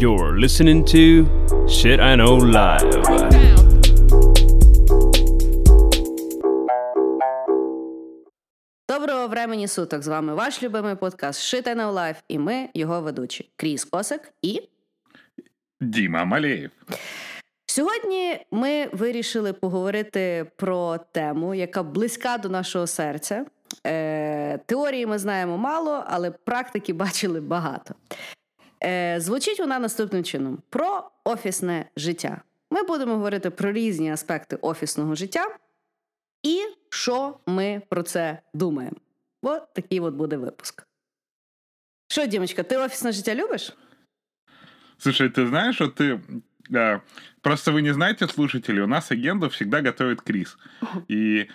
You're listening to Shit I Know Live. Доброго времені суток! З вами ваш любимий подкаст Shit I Know Life і ми, його ведучі Кріс Косик і Діма Малеєв. Сьогодні ми вирішили поговорити про тему, яка близька до нашого серця. Е, Теорії ми знаємо мало, але практики бачили багато. Е, Звучить вона наступним чином: про офісне життя. Ми будемо говорити про різні аспекти офісного життя і що ми про це думаємо. От такий от буде випуск. Що, Дімочка, ти офісне життя любиш? Слушай, ты знаешь, что ты... да, просто вы не знаете, слушатели, у нас агенду всегда готовит Крис. И э,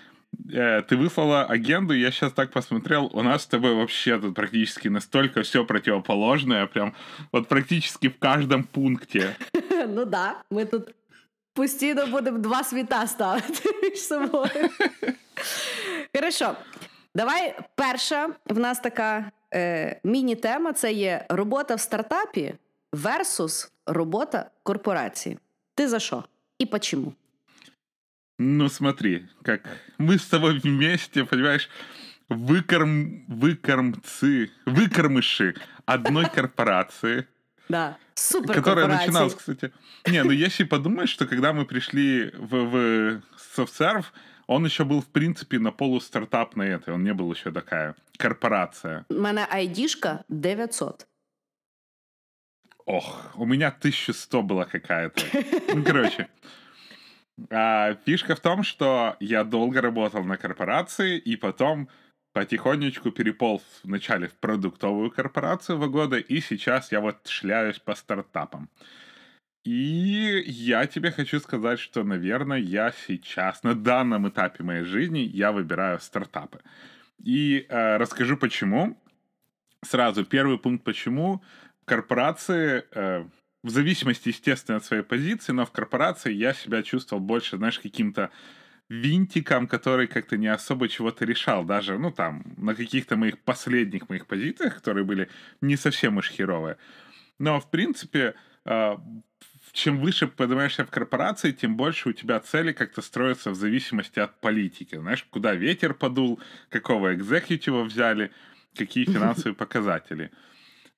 ты выслала агенду, я сейчас так посмотрел, у нас с тобой вообще тут практически настолько все противоположное, прям вот практически в каждом пункте. Ну да, ми тут постійно будемо два світа ставити між собою. Хорошо. Давай перша в нас така е, міні-тема це є робота в стартапі versus робота корпорації. Ти за що? І почему? Ну смотри, как мы с тобой вместе, понимаешь, выкорм... выкормцы, выкормыши одной корпорации, Да. Супер Которая начиналась, кстати. Не, ну если подумать, что когда мы пришли в, в SoftServe, он еще был, в принципе, на полустартапной этой. Он не был еще такая корпорация. У мене айдішка 900. Ох, у меня 1100 была какая-то. Ну, короче. А, фишка в том, что я долго работал на корпорации, и потом потихонечку переполз вначале в продуктовую корпорацию в года, и сейчас я вот шляюсь по стартапам. И я тебе хочу сказать, что, наверное, я сейчас, на данном этапе моей жизни, я выбираю стартапы. И э, расскажу почему. Сразу, первый пункт почему. Корпорации, э, в зависимости, естественно, от своей позиции, но в корпорации я себя чувствовал больше, знаешь, каким-то винтиком, который как-то не особо чего-то решал, даже, ну, там, на каких-то моих последних моих позициях, которые были не совсем уж херовые. Но, в принципе, э, чем выше поднимаешься в корпорации, тем больше у тебя цели как-то строятся в зависимости от политики. Знаешь, куда ветер подул, какого экзекутива взяли, какие финансовые показатели.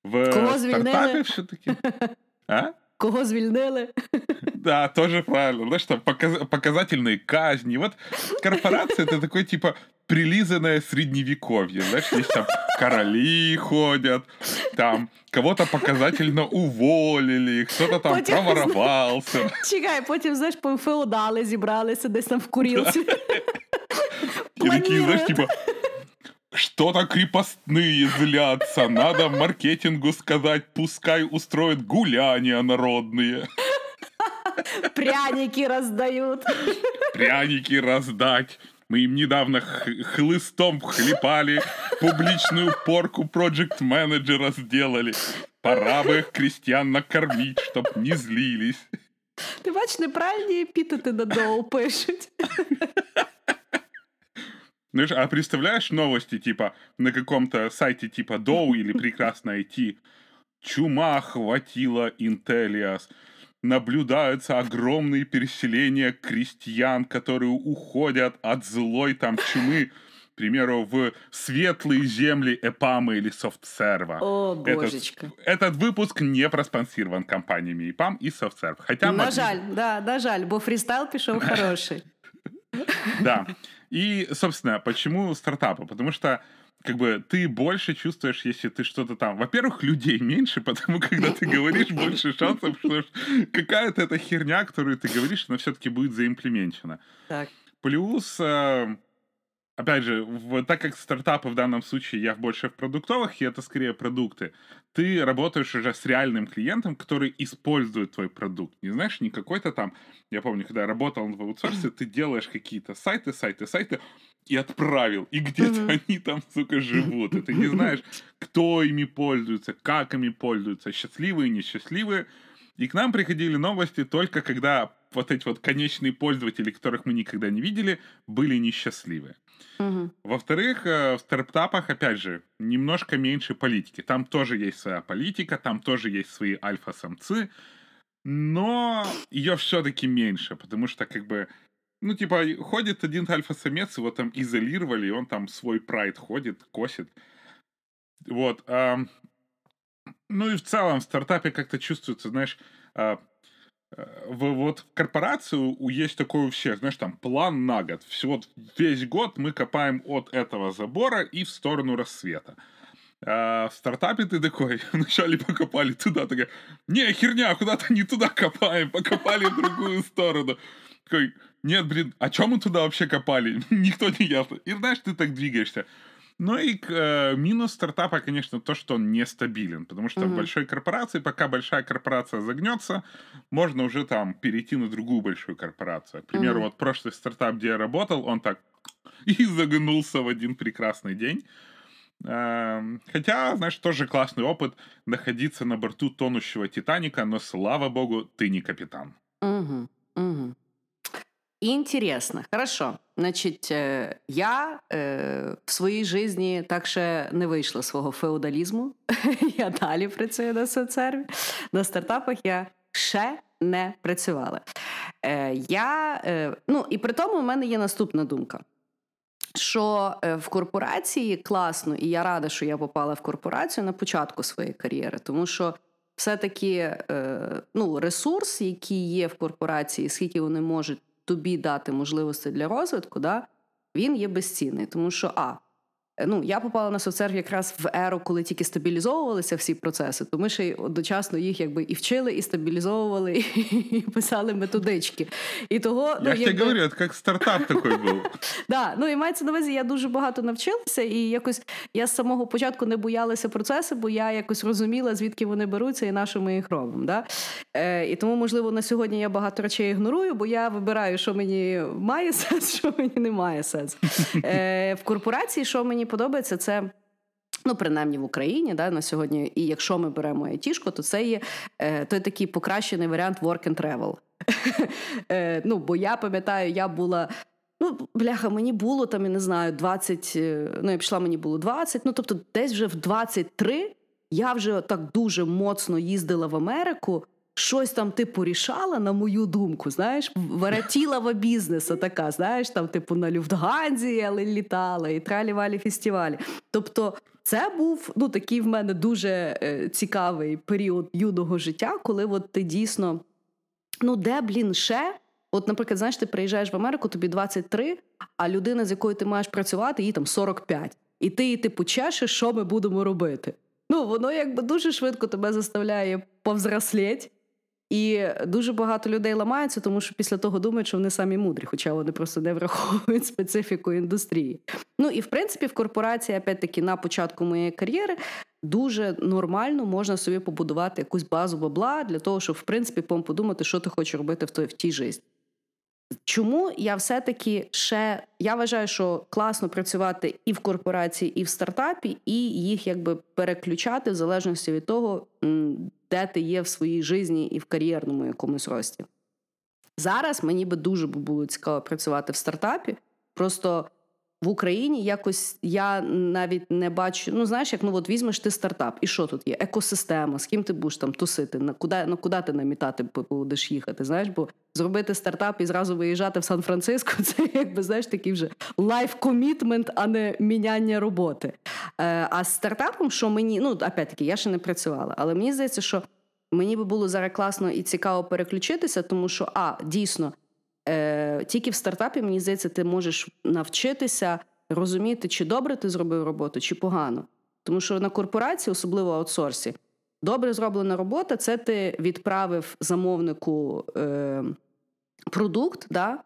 В стартапе все-таки... А? Кого звільнили? Да, тоже правильно. Знаешь, там показ- показательные казни. Вот корпорация это такой типа прилизанное средневековье. Знаешь, здесь там короли ходят, там кого-то показательно уволили, кто-то там Потім, проворовался. Чекай, потім, знаєш, по феодали зібралися десь там в курілці. И такие, знаешь, Планируют. типа, что-то крепостные злятся, надо маркетингу сказать, пускай устроят гуляния народные, Пряники роздають. пряники раздать. Мы им недавно хлыстом хлепали, публичную порку проект менеджера сделали. Пора бы их крестьян накормить, чтоб не злились. Ти бачиш, неправильні епітети на доу пишуть. Знаешь, а представляешь новости, типа, на каком-то сайте типа Доу или Прекрасно IT? Чума охватила Интелиас. Наблюдаются огромные переселения крестьян, которые уходят от злой там чумы, к примеру, в светлые земли Эпамы или Софтсерва. О, Этот- божечка. Этот, выпуск не проспонсирован компаниями ИПАМ и Софтсерв. Хотя На могли жаль, да, на жаль, бо фрістайл пішов хороший. Да. И, собственно, почему стартапы? Потому что как бы ты больше чувствуешь, если ты что-то там... Во-первых, людей меньше, потому когда ты говоришь, больше шансов, что какая-то эта херня, которую ты говоришь, она все-таки будет заимплементена. Так. Плюс, э, опять же, в- так как стартапы в данном случае я больше в продуктовых, и это скорее продукты, ты работаешь уже с реальным клиентом, который использует твой продукт. Не знаешь, не какой-то там, я помню, когда я работал в аутсорсе, ты делаешь какие-то сайты, сайты, сайты, и отправил, и где-то они там, сука, живут. И ты не знаешь, кто ими пользуется, как ими пользуются, счастливые, несчастливые. И к нам приходили новости только когда вот эти вот конечные пользователи, которых мы никогда не видели, были несчастливы. Во-вторых, э, в стартапах, опять же, немножко меньше политики. Там тоже есть своя политика, там тоже есть свои альфа-самцы, но ее все-таки меньше, потому что как бы ну, типа, ходит один альфа-самец, его там изолировали, и он там свой прайд ходит, косит. Вот. А, ну и в целом в стартапе как-то чувствуется, знаешь, а, в, вот в корпорации есть такое у всех, знаешь, там план на год. Все, вот весь год мы копаем от этого забора и в сторону рассвета. А в стартапе ты такой, вначале покопали туда, такая, не, херня, куда-то не туда копаем, покопали в другую сторону. Такой, нет, блин, а чем мы туда вообще копали? Никто не ясно. И знаешь, ты так двигаешься. Ну и э, минус стартапа, конечно, то, что он нестабилен, потому что mm-hmm. в большой корпорации, пока большая корпорация загнется, можно уже там перейти на другую большую корпорацию. К примеру, mm-hmm. вот прошлый стартап, где я работал, он так и загнулся в один прекрасный день. Э, хотя, знаешь, тоже классный опыт находиться на борту тонущего Титаника, но слава богу, ты не капитан. Угу, угу. Интересно, хорошо. Значить, е, я е, в своїй житті так ще не вийшла свого феодалізму. я далі працюю на соцсерві. На стартапах я ще не працювала. Е, я, е, ну, І при тому в мене є наступна думка. Що е, в корпорації класно, і я рада, що я попала в корпорацію на початку своєї кар'єри, тому що все-таки е, ну, ресурс, який є в корпорації, скільки вони можуть тобі дати можливості для розвитку, да, він є безцінний. Тому що а, Ну, я попала на соцсерв якраз в еру, коли тільки стабілізовувалися всі процеси, то ми ще й одночасно їх якби і вчили, і стабілізовували, і писали методички. І того, я ну, ж якби... говорю, як стартап такий був. Да, ну і мається на увазі, я дуже багато навчилася, і якось я з самого початку не боялася процесу, бо я якось розуміла, звідки вони беруться і на що ми їх робимо. Да? Е, І тому, можливо, на сьогодні я багато речей ігнорую, бо я вибираю, що мені має сенс, що мені не має сенс. Е, В корпорації, що мені подобається, це. Ну, принаймні в Україні да, на сьогодні, і якщо ми беремо айтішку, то це є е, той такий покращений варіант work and travel. е, ну, Бо я пам'ятаю, я була. Ну, бляха, мені було там, я не знаю, 20, е, ну, я пішла, мені було 20, ну, тобто, десь вже в 23 я вже так дуже моцно їздила в Америку щось там типу рішала, на мою думку, знаєш, варатілова бізнесу така, знаєш, там, типу, на Люфтганзі, але літала, і тралі-валі фестивалі. Тобто, це був ну, такий в мене дуже е, цікавий період юного життя, коли от ти дійсно, ну, де, блін, ще. От, наприклад, знаєш, ти приїжджаєш в Америку, тобі 23, а людина, з якою ти маєш працювати, їй там 45. І ти їй типу чешеш, що ми будемо робити. Ну, воно якби дуже швидко тебе заставляє повзрослеть, і дуже багато людей ламаються, тому що після того думають, що вони самі мудрі, хоча вони просто не враховують специфіку індустрії. Ну і в принципі, в корпорації, опять-таки, на початку моєї кар'єри дуже нормально можна собі побудувати якусь базу бабла для того, щоб в принципі подумати, що ти хочеш робити в той в тій житті. Чому я все-таки ще я вважаю, що класно працювати і в корпорації, і в стартапі, і їх якби переключати в залежності від того, де ти є в своїй житті і в кар'єрному якомусь рості. Зараз мені би дуже було цікаво працювати в стартапі. Просто в Україні якось я навіть не бачу. Ну, знаєш, як ну от візьмеш ти стартап, і що тут є? Екосистема, з ким ти будеш там тусити, на куди на куди ти намітати будеш їхати? Знаєш, бо зробити стартап і зразу виїжджати в Сан-Франциско це якби знаєш такий вже life commitment, а не міняння роботи. Е, А з стартапом, що мені, ну опять-таки, я ще не працювала, але мені здається, що мені би було зараз класно і цікаво переключитися, тому що а дійсно. Е, Тільки в стартапі, мені здається, ти можеш навчитися розуміти, чи добре ти зробив роботу, чи погано. Тому що на корпорації, особливо аутсорсі, добре зроблена робота це ти відправив замовнику е, продукт, да,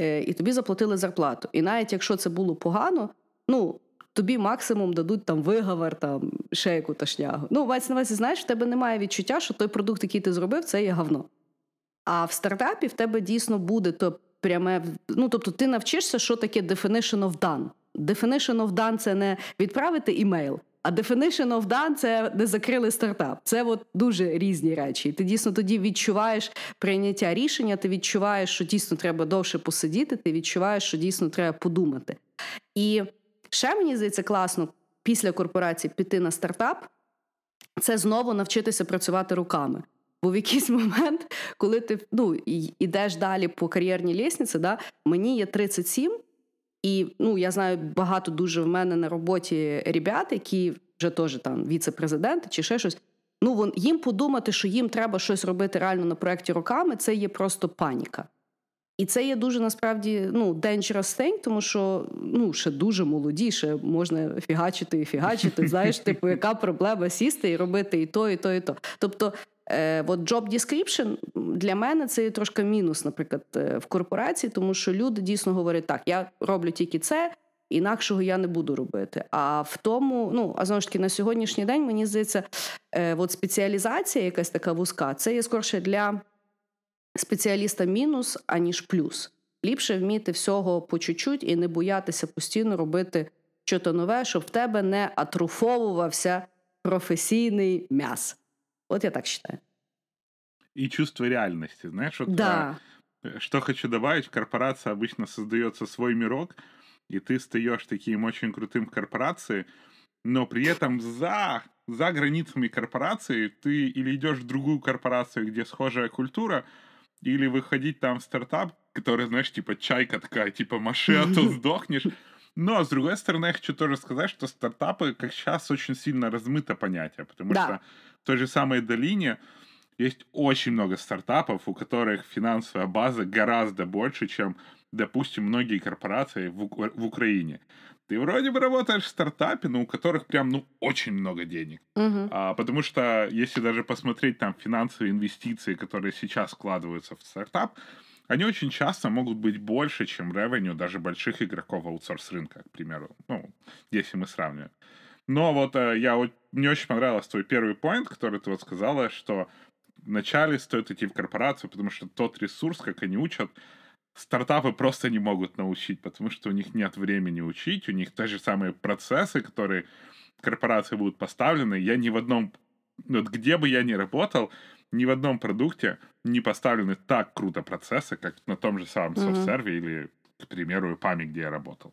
е, і тобі заплатили зарплату. І навіть якщо це було погано, ну. Тобі максимум дадуть там виговор, там ще яку ташнягу. Ну, на увазі, знаєш, в тебе немає відчуття, що той продукт, який ти зробив, це є говно. А в стартапі в тебе дійсно буде то пряме. Ну тобто, ти навчишся, що таке definition of done. Definition of done – це не відправити імейл, А definition of done – це не закрили стартап. Це от дуже різні речі. Ти дійсно тоді відчуваєш прийняття рішення, ти відчуваєш, що дійсно треба довше посидіти, ти відчуваєш, що дійсно треба подумати. І ще мені здається класно після корпорації піти на стартап це знову навчитися працювати руками. Бо в якийсь момент, коли ти ну, йдеш далі по кар'єрній лісниці, да, мені є 37, і ну, я знаю багато дуже в мене на роботі ребят, які вже теж там віце-президенти чи ще щось. Ну, вон, їм подумати, що їм треба щось робити реально на проєкті руками, це є просто паніка. І це є дуже насправді ну, dangerous thing, тому що ну, ще дуже молоді, ще можна фігачити і фігачити. Знаєш, типу, яка проблема сісти і робити і то, і то, і то. Тобто, е, от job description для мене це трошки мінус, наприклад, е, в корпорації, тому що люди дійсно говорять, так, я роблю тільки це. Інакшого я не буду робити. А в тому, ну а знову ж таки, на сьогоднішній день мені здається, е, от спеціалізація, якась така вузька, це є скорше для спеціаліста мінус, аніж плюс. Ліпше вміти всього по чуть-чуть і не боятися постійно робити щось нове, щоб в тебе не атрофовувався професійний м'яс. От я так считаю. И чувство реальности. Знаешь, вот Да. а, что хочу добавить, корпорация обычно создается свой мирок, и ты стаешь таким очень крутым в корпорации, но при этом за, за границами корпорации ты или идешь в другую корпорацию, где схожая культура, или выходить там в стартап, который, знаешь, типа чайка такая, типа маши, а то сдохнешь. Но, с другой стороны, я хочу тоже сказать, что стартапы, как сейчас, очень сильно размыто понятие, потому Да. что той же самой долине есть очень много стартапов, у которых финансовая база гораздо больше, чем, допустим, многие корпорации в, Ук- в Украине. Ты вроде бы работаешь в стартапе, но у которых прям, ну, очень много денег. Угу. А, потому что если даже посмотреть там финансовые инвестиции, которые сейчас вкладываются в стартап, они очень часто могут быть больше, чем ревеню даже больших игроков аутсорс рынка, к примеру. Ну, если мы сравниваем. Но вот э, я мне очень понравился твой первый поинт, который ты вот сказала, что вначале стоит идти в корпорацию, потому что тот ресурс, как они учат, стартапы просто не могут научить, потому что у них нет времени учить, у них те же самые процессы, которые корпорации будут поставлены. Я ни в одном, вот где бы я ни работал, ни в одном продукте не поставлены так круто процессы, как на том же самом Мгм. софтсерве или, к примеру, ПАМе, где я работал.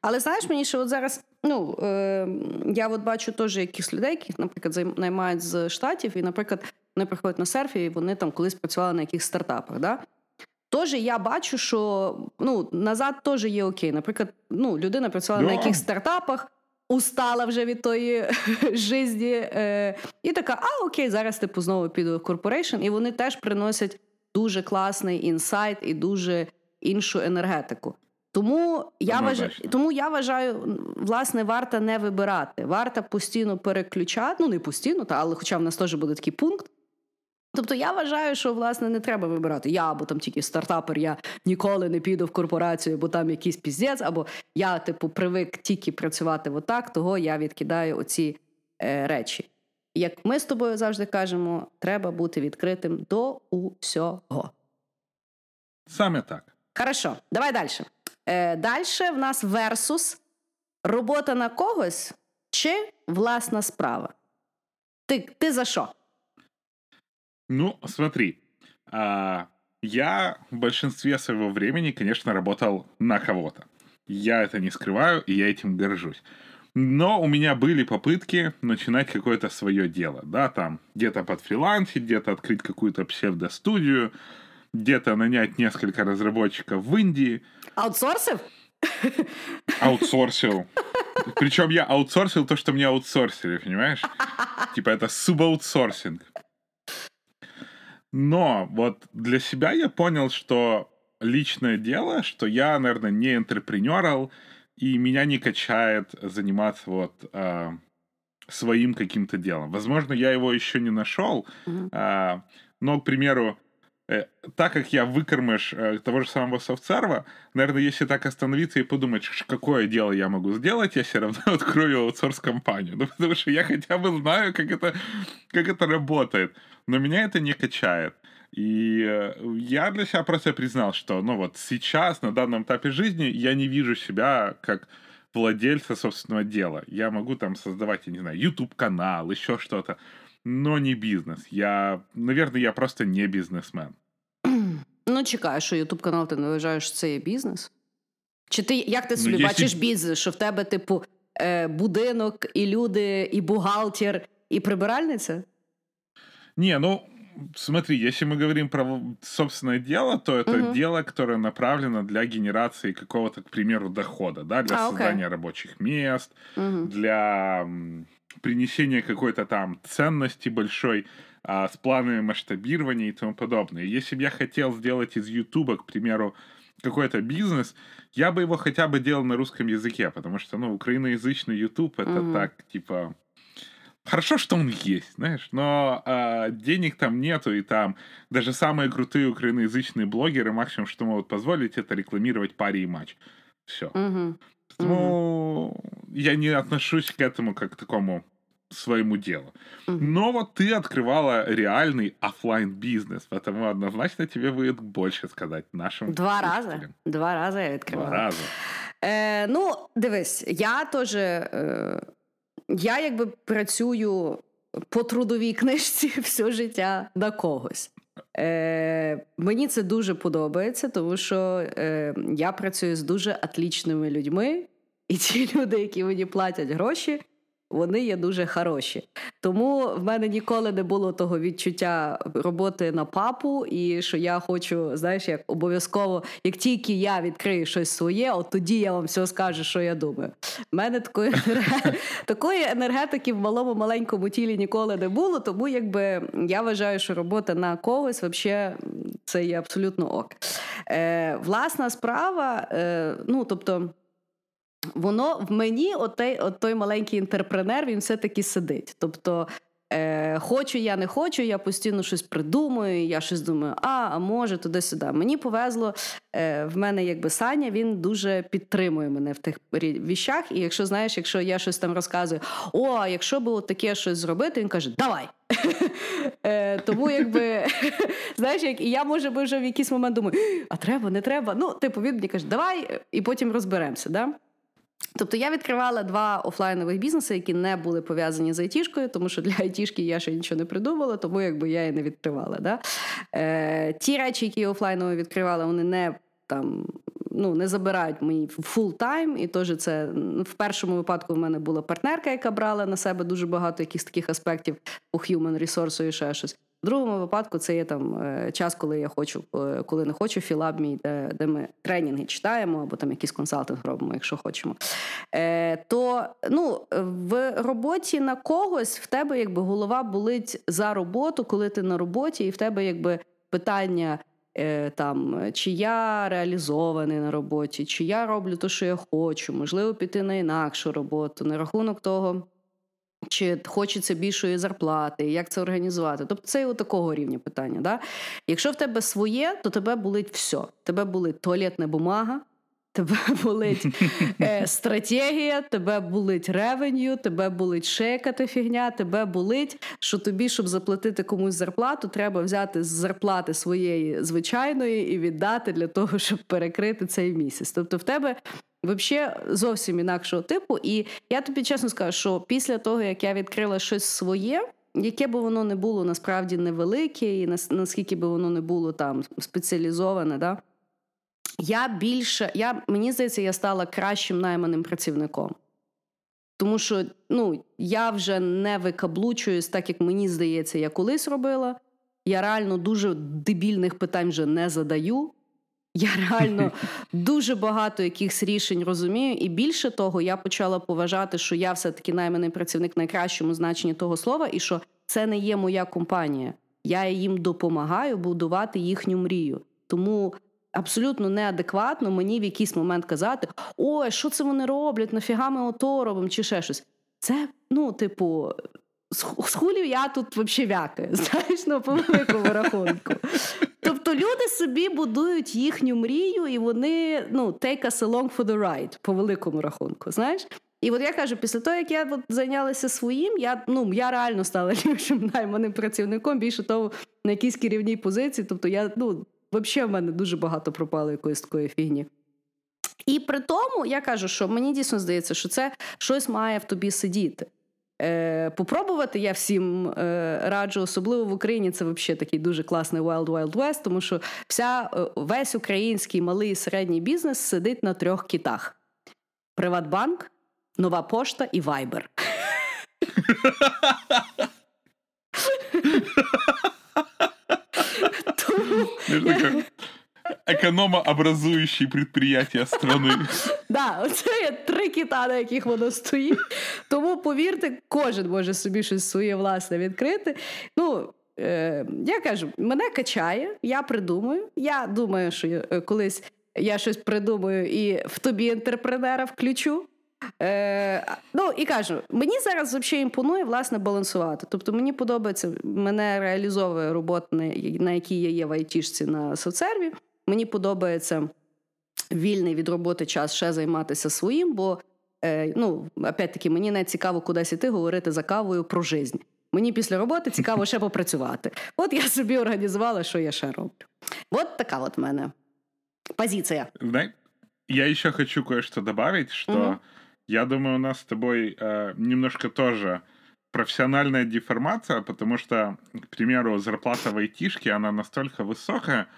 Але знаєш, мені ще от зараз, ну е, я от бачу теж якихось людей, які, наприклад, наймають з штатів, і, наприклад, вони приходять на серфі, і вони там колись працювали на якихось стартапах. Да? Тож я бачу, що ну, назад теж є окей. Наприклад, ну, людина працювала на Да. якихось стартапах, устала вже від тої житті, е, і така: а окей, зараз типу знову піду в corporation, і вони теж приносять дуже класний інсайт і дуже іншу енергетику. Тому я вважаю, тому я вважаю, власне, варто не вибирати. Варто постійно переключати. Ну не постійно, та але хоча в нас теж буде такий пункт. Тобто я вважаю, що власне не треба вибирати. Я або там тільки стартапер, я ніколи не піду в корпорацію, бо там якийсь піздець, або я, типу, привик тільки працювати отак, того я відкидаю оці е, речі. Як ми з тобою завжди кажемо, треба бути відкритим до усього. Саме так. Хорошо, давай далі. Е, далі в нас версус робота на когось чи власна справа. Ти, ти за що? Ну, смотри, а, я в большинстве своего времени, конечно, работал на кого-то. Я это не скрываю, и я этим горжусь. Но у меня были попытки начинать какое-то свое дело, да, там где-то под фрилансить, где-то открыть какую-то псевдостудию, где-то нанять несколько разработчиков в Индии, Аутсорсив? аутсорсил. Причем я аутсорсил то, что мне аутсорсили, понимаешь? Типа это субаутсорсинг. Но вот для себя я понял, что личное дело, что я, наверное, не entrepreneur, и меня не качает заниматься вот а, своим каким-то делом. Возможно, я его еще не нашел, Мгм. а, но, к примеру, э, так как я выкормыш э, того же самого софтсерва, наверное, если так остановиться и подумать, какое дело я могу сделать, я все равно открою аутсорс-компанию. Ну, потому что я хотя бы знаю, как это, как это работает. Но меня это не качает. И э, я для себя просто признал, что, ну вот сейчас, на данном этапе жизни, я не вижу себя как владельца собственного дела. Я могу там создавать, я не знаю, YouTube-канал, еще что-то, но не бизнес. Я, наверное, я просто не бизнесмен. Ну, чекай, що Ютуб канал ти не вважаєш, що це є бізнес? Чи ти як ти Ну, собі якщо- бачиш бізнес, що в тебе, типу, е, будинок, і люди, і бухгалтер, і прибиральниця? Не, ну, смотри, если мы говорим про собственное дело, то это Мгм. дело, которое направлено для генерации какого-то, к примеру, дохода, да, для А, окей. создания рабочих мест, Угу. для м, принесения какой-то там ценности большой а, с планами масштабирования и тому подобное. Если бы я хотел сделать из Ютуба, к примеру, какой-то бизнес, я бы его хотя бы делал на русском языке, потому что, ну, украиноязычный Ютуб это Мгм. так, типа... Хорошо, что он есть, знаешь, но а, денег там нету, и там даже самые крутые украиноязычные блогеры максимум, что могут позволить, это рекламировать паре и матч. Все. Угу. Ну, я не отношусь к этому как к такому своему делу. Но вот ты открывала реальный оффлайн бизнес, поэтому однозначно тебе будет больше сказать нашим Два рази. слушателям. Два рази я Два відкривала. раза. Е, ну, дивись, я теж. Е, я якби працюю по трудовій книжці все життя на когось. Е, мені це дуже подобається, тому що е, я працюю з дуже атлічними людьми, і ті люди, які мені платять гроші, вони є дуже хороші. Тому в мене ніколи не було того відчуття роботи на папу, і що я хочу, знаєш, як обов'язково, як тільки я відкрию щось своє, от тоді я вам все скажу, що я думаю. У мене такої, такої енергетики в малому маленькому тілі ніколи не було, тому якби я вважаю, що робота на когось взагалі це є абсолютно ок. Е, власна справа, е, ну тобто. Воно в мені, отей, от той маленький інтерпренер, він все-таки сидить. Тобто, е, хочу я не хочу, я постійно щось придумую, я щось думаю, а, а може, туди-сюди. Мені повезло, е, в мене якби Саня, він дуже підтримує мене в тих віщах. І якщо знаєш, якщо я щось там розказую, о, якщо от таке щось зробити, він каже, давай. Е, тому якби знаєш, як і я може би вже в якийсь момент думаю, а треба, не треба. Ну, типу, він мені каже, давай, і потім розберемося. Да? Тобто я відкривала два офлайнових бізнеси, які не були пов'язані з айтішкою, тому що для айтішки я ще нічого не придумала, тому якби я і не відкривала. Да? Е, ті речі, які я офлайново відкривала, вони не там. Ну, не забирають мені full time, і теж це в першому випадку в мене була партнерка, яка брала на себе дуже багато якихось таких аспектів по human resource і ще щось. В другому випадку це є там е, час, коли я хочу, е, коли не хочу, філаб мій, де, де ми тренінги читаємо або там якийсь консалтинг робимо, якщо хочемо. Е, То ну, в роботі на когось в тебе якби голова болить за роботу, коли ти на роботі, і в тебе якби питання. е, Там, чи я реалізований на роботі, чи я роблю те, що я хочу, можливо, піти на інакшу роботу, на рахунок того, чи хочеться більшої зарплати, як це організувати. Тобто це і такого рівня питання. Да? Якщо в тебе своє, то тебе болить все. Тебе болить туалетна бумага, тебе болить е, стратегія, тебе болить ревеню, тебе болить ще яка-то фігня, тебе болить, що тобі, щоб заплатити комусь зарплату, треба взяти з зарплати своєї звичайної і віддати для того, щоб перекрити цей місяць. Тобто в тебе Взагалі зовсім інакшого типу. І я тобі чесно скажу, що після того, як я відкрила щось своє, яке би воно не було насправді невелике, і нас- наскільки би воно не було там спеціалізоване, да, я більше, я, мені здається, я стала кращим найманим працівником. Тому що ну, я вже не викаблучуюсь, так як мені здається, я колись робила. Я реально дуже дебільних питань вже не задаю. Я реально дуже багато якихось рішень розумію, і більше того, я почала поважати, що я все-таки найманий працівник в найкращому значенні того слова, і що це не є моя компанія. Я їм допомагаю будувати їхню мрію. Тому абсолютно неадекватно мені в якийсь момент казати: ой, що це вони роблять? Нафіга ми ото робимо, чи ще щось. Це, ну, типу, з ху- хулів я тут взагалі вякаю, знаєш, ну, по великому рахунку. Тобто люди собі будують їхню мрію, і вони ну, take us along for the ride, по великому рахунку. Знаєш? І от я кажу, після того, як я от зайнялася своїм, я ну я реально стала ліпшим найманим працівником, більше того, на якійсь керівній позиції. Тобто, я ну взагалі в мене дуже багато пропало якоїсь такої фігні. І при тому я кажу, що мені дійсно здається, що це щось має в тобі сидіти. Е, Попробувати я всім е, раджу, особливо в Україні, це взагалі такий дуже класний Wild Wild West, тому що вся е, весь український малий і середній бізнес сидить на трьох кітах: Приватбанк, Нова пошта і Viber. Тому Это как экономообразующие предприятия страны. Да, оце є три кита, на яких воно стоїть. Тому повірте, кожен може собі щось своє власне відкрити. Ну, е, я кажу, мене качає, я придумаю. Я думаю, що е, колись я щось придумаю і в тобі інтерпренера включу. Е, Ну і кажу, мені зараз взагалі імпонує власне балансувати. Тобто мені подобається, мене реалізовує робота, на якій я є в айтішці на соцсерві. Мені подобається вільний від роботи час ще займатися своїм, бо е, ну, опять-таки, мені не цікаво кудись іти говорити за кавою про жизнь. Мені після роботи цікаво ще попрацювати. От я собі організувала, що я ще роблю. От така от в мене позиція. Я еще хочу кое-что добавить, что Мгм. Я думаю, у нас с тобой э, немножко тоже профессиональная деформация, потому что, к примеру, зарплата в айтишке, она настолько высокая,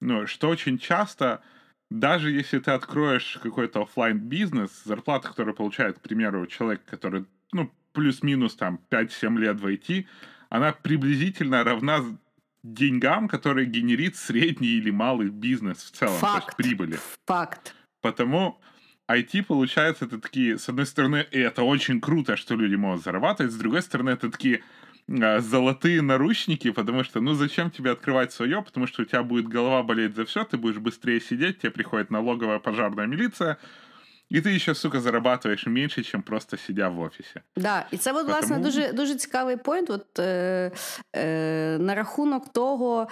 ну, что очень часто, даже если ты откроешь какой-то оффлайн бизнес зарплата, которую получает, к примеру, человек, который, ну, плюс-минус там 5-7 лет в IT, она приблизительно равна деньгам, которые генерит средний или малый бизнес в целом, то есть Факт. прибыли. Факт. Потому IT, получается, это такие, с одной стороны, это очень круто, что люди могут зарабатывать, с другой стороны, это такие а, золотые наручники, потому что, ну, зачем тебе открывать свое, потому что у тебя будет голова болеть за все, ты будешь быстрее сидеть, тебе приходит налоговая пожарная милиция, и ты еще, сука, зарабатываешь меньше, чем просто сидя в офисе. Да, і це от, власне Потому- дуже, дуже цікавий пойнт. От, е, е, на рахунок того,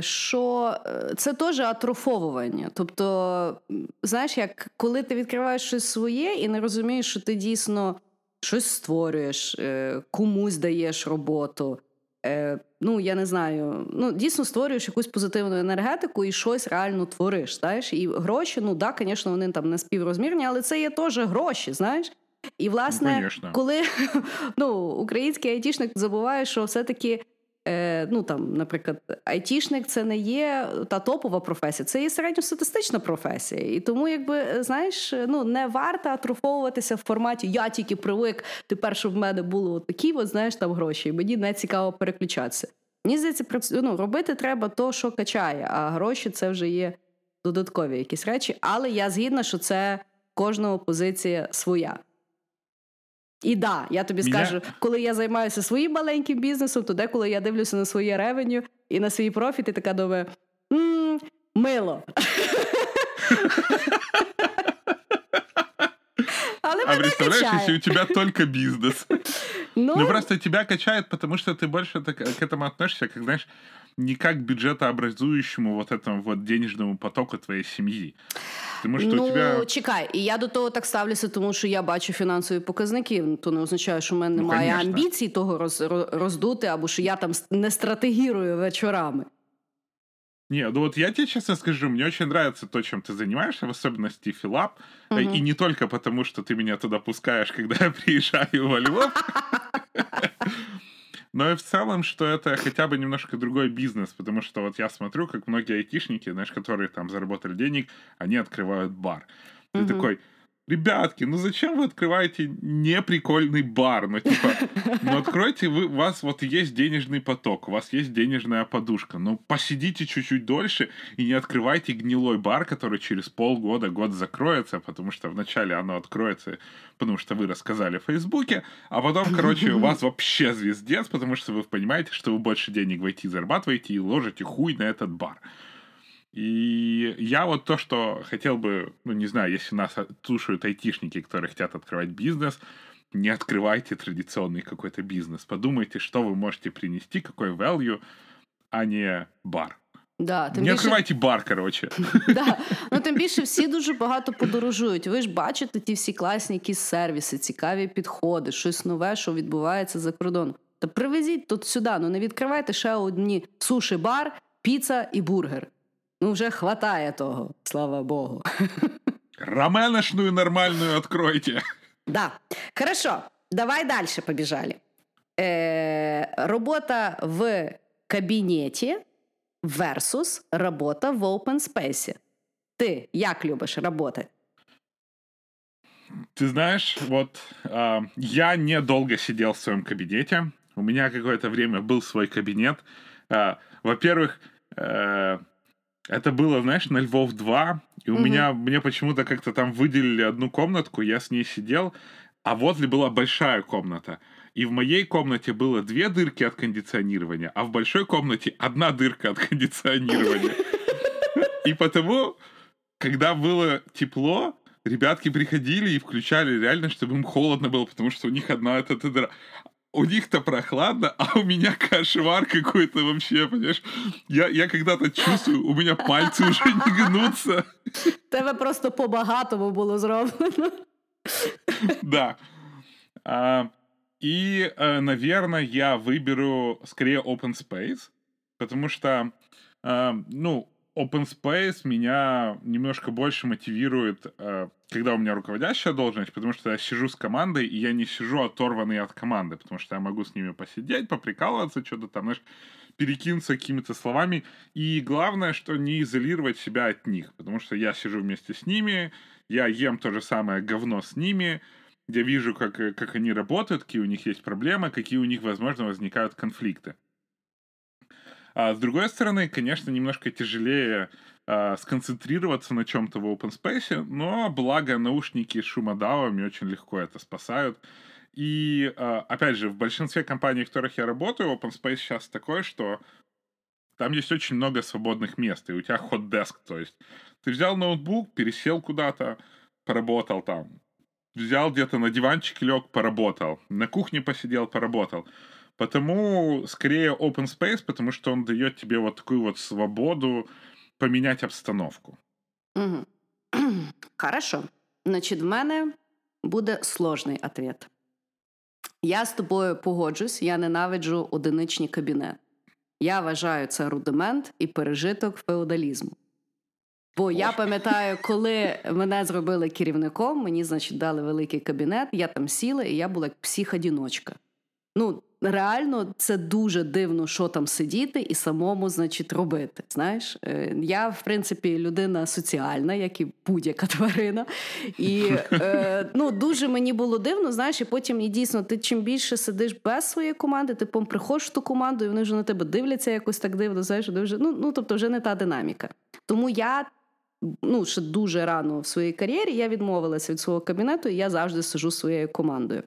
що е, це теж атрофовування. Тобто, знаєш, як коли ти відкриваєш щось своє і не розумієш, що ти дійсно щось створюєш, е, комусь даєш роботу. Е, ну, я не знаю, ну дійсно створюєш якусь позитивну енергетику і щось реально твориш. Знаєш, і гроші, ну да, звісно, вони там не співрозмірні, але це є теж гроші, знаєш. І власне, Ну, коли ну, український айтішник забуває, що все-таки. Е, ну там, наприклад, айтішник це не є та топова професія, це є середньостатистична професія. І тому, якби е, знаєш, ну не варто атрофовуватися в форматі Я тільки привик, тепер щоб в мене були такі, от, знаєш, там гроші. І мені не цікаво переключатися. Мені здається, ну, робити треба то, що качає, а гроші це вже є додаткові якісь речі. Але я згідна, що це кожного позиція своя. І да, я тобі скажу, коли я займаюся своїм маленьким бізнесом, то деколи я дивлюся на своє ревеню і на свій профіт, і така думаю, мило. Але А мене представляешь, качає. если у тебя только бизнес? Ну, Ну, просто тебя качает, потому что ты больше так, к этому относишься, как, знаешь, не как к бюджетообразующему вот этому вот денежному потоку твоей семьи. Потому что ну у тебя... чекай, і я до того так ставлюся, тому що я бачу фінансові показники. То не означає, що в мене Ну, немає конечно. амбіцій того роз, роз- роздути, або що я там с- не стратегірую вечорами. Не, ну вот я тебе честно скажу, мне очень нравится то, чем ты занимаешься, в особенности филап. Мгм. И не только потому, что ты меня туда пускаешь, когда я приезжаю во Львов. Но и в целом, что это хотя бы немножко другой бизнес, потому что вот я смотрю, как многие айтишники, знаешь, которые там заработали денег, они открывают бар. Ты Мгм. такой, ребятки, ну зачем вы открываете неприкольный бар? Ну, типа, ну откройте вы, у вас вот есть денежный поток, у вас есть денежная подушка, ну посидите чуть-чуть дольше и не открывайте гнилой бар, который через полгода, год закроется, потому что вначале оно откроется, потому что вы рассказали в Фейсбуке, а потом, короче, у вас вообще звездец, потому что вы понимаете, что вы больше денег в IT зарабатываете и ложите хуй на этот бар. И я вот то, что хотел бы, ну, не знаю, если нас слушают айтишники, которые хотят открывать бизнес, не открывайте традиционный какой-то бизнес. Подумайте, что вы можете принести, какой value, а не бар. Да, тим не більше, открывайте бар, короче. да. ну, тим більше всі дуже багато подорожують. Ви ж бачите ті всі класні якісь сервіси, цікаві підходи, щось нове, що відбувається за кордоном. Та привезіть тут сюди, ну не відкривайте ще одні суші-бар, піца і бургер. Ну, вже хватає того, слава Богу. Романошную нормальную откройте. Да. Хорошо, давай дальше побежали. Э, работа в кабінеті versus работа в open space. Ти як любиш работать? Ты знаешь, вот э, я недолго сидел в своем кабинете. У меня какое-то время был свой кабинет. Э, во-первых, э, это было, знаешь, на Львов 2, и у угу. меня, мне почему-то как-то там выделили одну комнатку, я с ней сидел, а возле была большая комната. И в моей комнате было две дырки от кондиционирования, а в большой комнате одна дырка от кондиционирования. И потому, когда было тепло, ребятки приходили и включали реально, чтобы им холодно было, потому что у них одна эта дыра. У них-то прохладно, а у меня кошмар какой-то вообще, понимаешь? Я, я когда-то чувствую, у меня пальцы уже не гнутся. Тебе просто по-багатому було зроблено. Да. А, и, э, наверное, я выберу скорее open space, потому что, э, ну, open space меня немножко больше мотивирует, э, когда у меня руководящая должность, потому что я сижу с командой, и я не сижу оторванный от команды, потому что я могу с ними посидеть, поприкалываться, что-то там, знаешь, перекинуться какими-то словами. И главное, что не изолировать себя от них, потому что я сижу вместе с ними, я ем то же самое говно с ними, я вижу, как, э, как они работают, какие у них есть проблемы, какие у них, возможно, возникают конфликты. А с другой стороны, конечно, немножко тяжелее а, сконцентрироваться на чем-то в open space, но благо наушники с шумодавами очень легко это спасают. И, а, опять же, в большинстве компаний, в которых я работаю, open space сейчас такой, что там есть очень много свободных мест, и у тебя desk, то есть ты взял ноутбук, пересел куда-то, поработал там, взял где-то на диванчике лег, поработал, на кухне посидел, поработал. Потому скорее open space, потому что он дает тебе вот такую вот свободу поменять обстановку. Угу. Хорошо. Значить, в мене буде сложний ответ. Я з тобою погоджусь, я ненавиджу одиничні кабінети. Я вважаю це рудимент і пережиток феодалізму. Бо я пам'ятаю, коли мене зробили керівником, мені, значить, дали великий кабінет, я там сіла, і я була як псих-одіночка. Ну, реально, це дуже дивно, що там сидіти і самому, значить, робити. Знаєш, е, я, в принципі, людина соціальна, як і будь-яка тварина. І е, ну, дуже мені було дивно, знаєш, і потім і дійсно ти чим більше сидиш без своєї команди, ти приходиш в ту команду, і вони вже на тебе дивляться якось так дивно. Знаєш, вже, ну, ну тобто вже не та динаміка. Тому я. Ну, ще дуже рано в своїй кар'єрі я відмовилася від свого кабінету, і я завжди сижу своєю командою.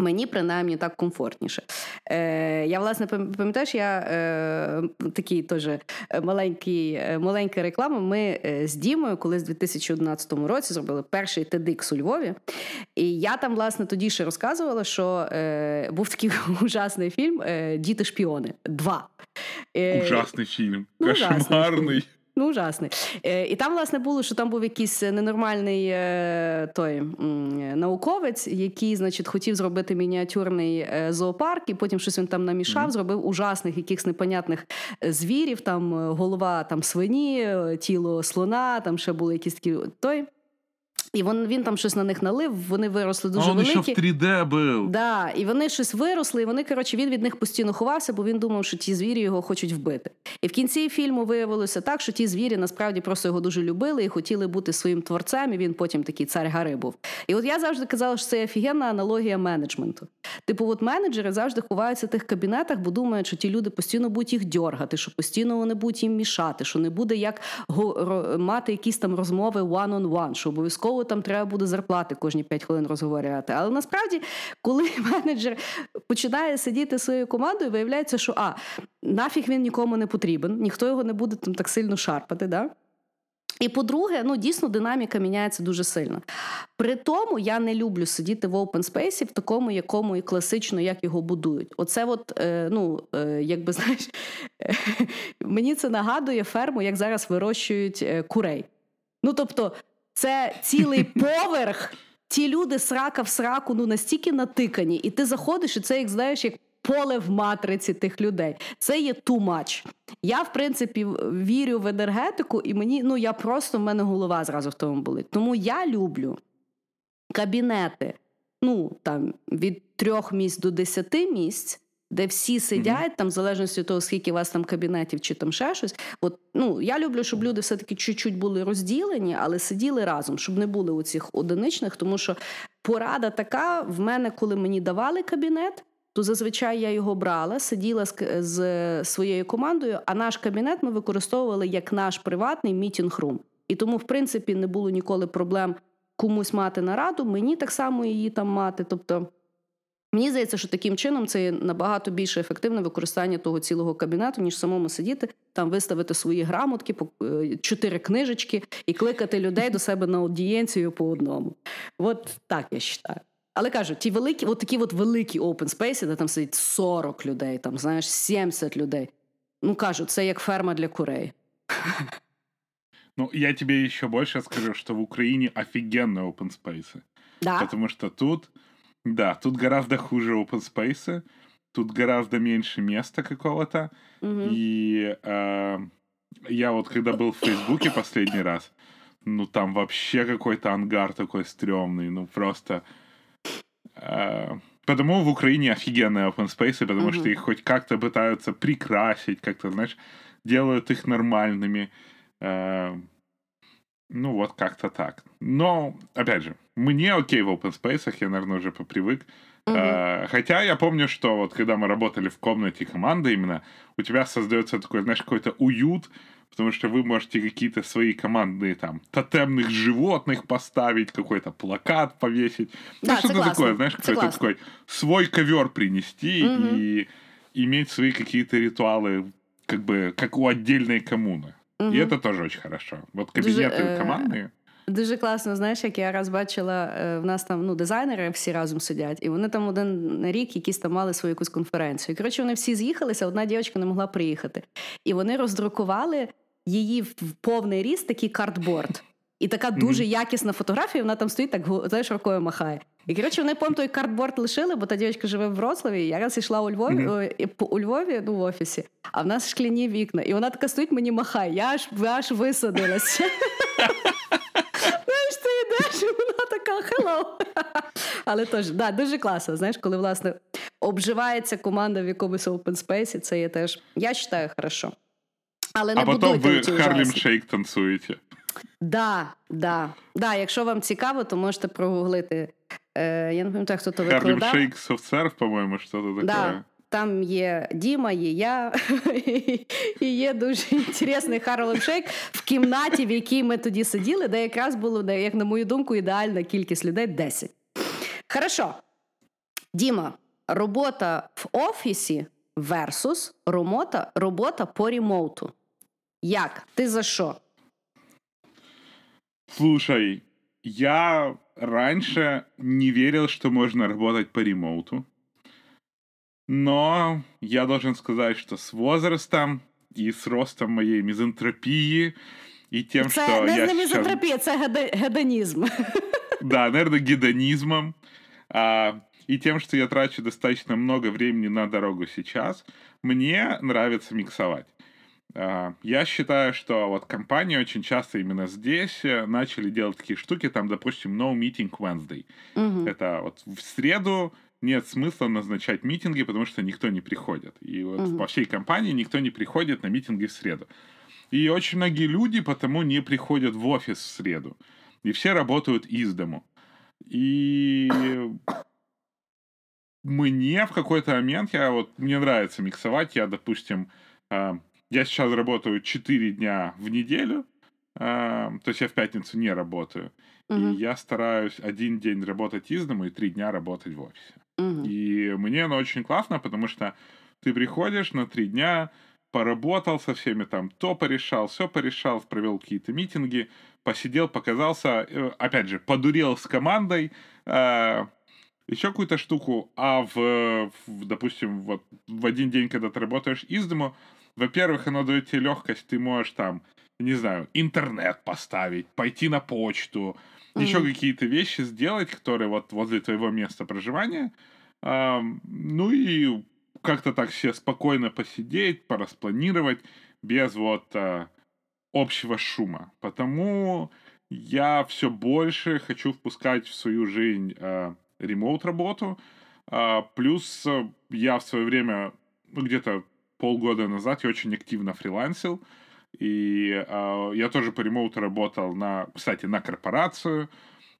Мені принаймні так комфортніше. Е, Я, власне, пам'ятаєш, я е, такий теж е, маленький, е, маленька реклама. Ми е, з Дімою, колись в 2011 році зробили перший TEDx у Львові. І я там, власне, тоді ще розказувала, що е, був такий ужасний фільм Діти-шпіони. Два. Ужасний фільм. Ну, Кошмарний. Ну, ужасний. Е, І там, власне, було, що там був якийсь ненормальний е, той науковець, який, значить, хотів зробити мініатюрний е, зоопарк, і потім щось він там намішав, mm-hmm. зробив ужасних якихось непонятних е, звірів, там е, голова там свині, тіло слона, там ще були якісь такі той. І він, він там щось на них налив, вони виросли дуже а великі. А він ще в 3D був. Да, І вони щось виросли, і вони, коротше, він від них постійно ховався, бо він думав, що ті звірі його хочуть вбити. І в кінці фільму виявилося так, що ті звірі насправді просто його дуже любили і хотіли бути своїм творцем, і він потім такий цар гори був. І от я завжди казала, що це офігенна аналогія менеджменту. Типу, от менеджери завжди ховаються в тих кабінетах, бо думають, що ті люди постійно будуть їх дьоргати, що постійно вони будуть їм мішати, що не буде як мати якісь там розмови one-on-one, що обов'язково там треба буде зарплати кожні 5 хвилин розговорювати. Але насправді, коли менеджер починає сидіти своєю командою, виявляється, що а нафіг він нікому не потрібен, ніхто його не буде там так сильно шарпати. Да? І по-друге, ну дійсно динаміка міняється дуже сильно. При тому я не люблю сидіти в open space в такому, якому і класично як його будують. Оце, от, е, ну, е, якби знаєш, е, мені це нагадує ферму, як зараз вирощують е, курей. Ну тобто, це цілий поверх. Ті люди срака в сраку ну настільки натикані, і ти заходиш, і це як знаєш, як поле в матриці тих людей. Це є too much. Я, в принципі, вірю в енергетику, і мені ну я просто в мене голова зразу в тому болить. Тому я люблю кабінети ну там від трьох місць до десяти місць. Де всі сидять, mm-hmm. там, в залежності від того, скільки у вас там кабінетів чи там ще щось. От ну я люблю, щоб люди все-таки чуть-чуть були розділені, але сиділи разом, щоб не були у цих одиничних. Тому що порада така в мене, коли мені давали кабінет, то зазвичай я його брала, сиділа з, з своєю командою. А наш кабінет ми використовували як наш приватний meeting room. І тому, в принципі, не було ніколи проблем комусь мати нараду, мені так само її там мати. Тобто, мені здається, що таким чином це набагато більше ефективне використання того цілого кабінету, ніж самому сидіти, там виставити свої грамотки, е, чотири книжечки і кликати людей до себе на аудієнцію по одному. От так я вважаю. Але кажу, ті великі, от такі от великі open space, де там сидить 40 людей, там, знаєш, 70 людей. Ну кажу, це як ферма для курей. Ну, я тебе еще больше скажу, что в Украине офигенные open space. Да. Потому что тут, да, тут гораздо хуже open space, тут гораздо меньше места какого-то. Угу. И э, я вот когда был в Фейсбуке последний раз, ну там вообще какой-то ангар такой стрёмный, ну просто... Э, потому в Украине офигенные open space, потому угу. что их хоть как-то пытаются прикрасить, как-то, знаешь, делают их нормальными. Э, ну вот как-то так. Но, опять же, мне окей в open space, я, наверное, уже попривык. Угу. Э, хотя я помню, что вот когда мы работали в комнате команды именно, у тебя создается такой, знаешь, какой-то уют, потому что вы можете какие-то свои командные там тотемных животных поставить, какой-то плакат повесить. Да, ну, что-то такое, знаешь, какой-то такой свой ковер принести угу. и иметь свои какие-то ритуалы, как бы, как у отдельной коммуны. Угу. І це теж дуже хорошо. От кабінети Дуже, командні. Дуже класно, знаєш, як я раз бачила, в нас там ну, дизайнери всі разом сидять, і вони там один рік якісь там мали свою якусь конференцію. І, коротше, вони всі з'їхалися, одна дівчинка не могла приїхати. І вони роздрукували її в повний ріст такий картборд. І така дуже mm-hmm. якісна фотографія, вона там стоїть, так знаєш, рукою махає. І коротше, вони потім той картборд лишили, бо та дівчинка живе в Вроцлаві. Я раз йшла у Львові mm-hmm. у Львові, ну в офісі, а в нас шкляні вікна. І вона така стоїть, мені махає. Я аж аж висадилася. Знаєш, ти йдеш, і вона така hello. Але теж да, дуже класно. Знаєш, коли власне обживається команда в якомусь open space, це є теж, я вважаю, хорошо. Але не а потім ви Harlem Shake танцюєте. Да, да, да. Якщо вам цікаво, то можете прогуглити. Е, Я не пам'ятаю, хто то викладав. Harlem Shake SoftServe, по-моєму, що це таке. Да. Там є Діма, є я, і є дуже інтересний Harlem Shake в кімнаті, в якій ми тоді сиділи, де якраз було, як на мою думку, ідеальна кількість людей 10. Хорошо. Діма, робота в офісі versus робота, робота по remote у. Як? Ти за що? Слушай, я раньше не верил, что можно работать по ремоуту. Но я должен сказать, что с возрастом и с ростом моей мизантропии и тем, це что не я не мизантропия, сейчас... це гедонизм. Да, наверное, гедонизмом. А, и тем, что я трачу достаточно много времени на дорогу сейчас, мне нравится миксовать. А, я считаю, что вот компании очень часто именно здесь э, начали делать такие штуки, там, допустим, No Meeting Wednesday. Угу. Это вот в среду нет смысла назначать митинги, потому что никто не приходит. И вот угу. по всей компании никто не приходит на митинги в среду. И очень многие люди потому не приходят в офис в среду. И все работают из дому. И мне в какой-то момент, я вот, мне нравится миксовать, я, допустим, а, я сейчас работаю 4 дня в неделю, э, то есть я в пятницу не работаю. Угу. И я стараюсь один день работать из дома и три дня работать в офисе. Угу. И мне оно очень классно, потому что ты приходишь на три дня, поработал со всеми там, то порешал, все порешал, провел какие-то митинги, посидел, показался, э, опять же, подурел с командой, э, еще какую-то штуку, а в, в допустим, вот в один день, когда ты работаешь из дома, во-первых, оно дает тебе легкость, ты можешь там, не знаю, интернет поставить, пойти на почту, mm-hmm. еще какие-то вещи сделать, которые вот возле твоего места проживания. А, ну и как-то так все спокойно посидеть, пораспланировать без вот э, общего шума. Потому я все больше хочу впускать в свою жизнь э, ремоут-работу. Э, плюс э, я в свое время, ну, где-то полгода назад, я очень активно фрилансил. И э, я тоже по ремоуту работал на, кстати, на корпорацию.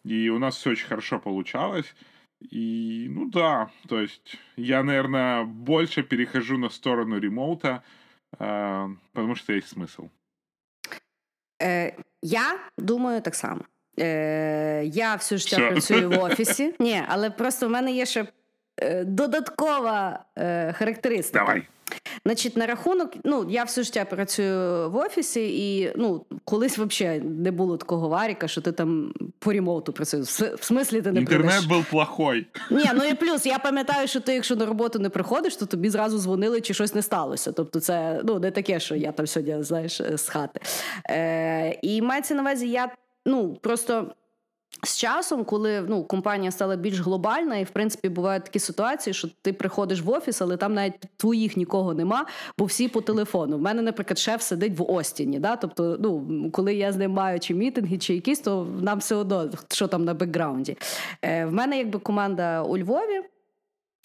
И у нас все очень хорошо получалось. И, ну да, то есть я, наверное, больше перехожу на сторону ремоута, э, потому что есть смысл. Е, Я думаю так само. Е, Я все життя Що? працюю в офісі. Ні, але просто в мене є ще е, додаткова е, характеристика. Давай. Значить, на рахунок, ну я все життя працюю в офісі, і ну колись взагалі не було такого варіка, що ти там по ремоуту працюєш. В смислі ти не Інтернет прийдеш. був плохой. Ні, ну і плюс я пам'ятаю, що ти, якщо на роботу не приходиш, то тобі зразу дзвонили, чи щось не сталося. Тобто, це ну не таке, що я там сьогодні знаєш з хати. Е, І мається на увазі, я ну просто. З часом, коли ну, компанія стала більш глобальна, і в принципі бувають такі ситуації, що ти приходиш в офіс, але там навіть твоїх нікого нема, бо всі по телефону. В мене, наприклад, шеф сидить в Остіні. Да? Тобто, ну коли я з ним маю чи мітинги, чи якісь, то нам все одно що там на бекграунді. Е, В мене якби команда у Львові.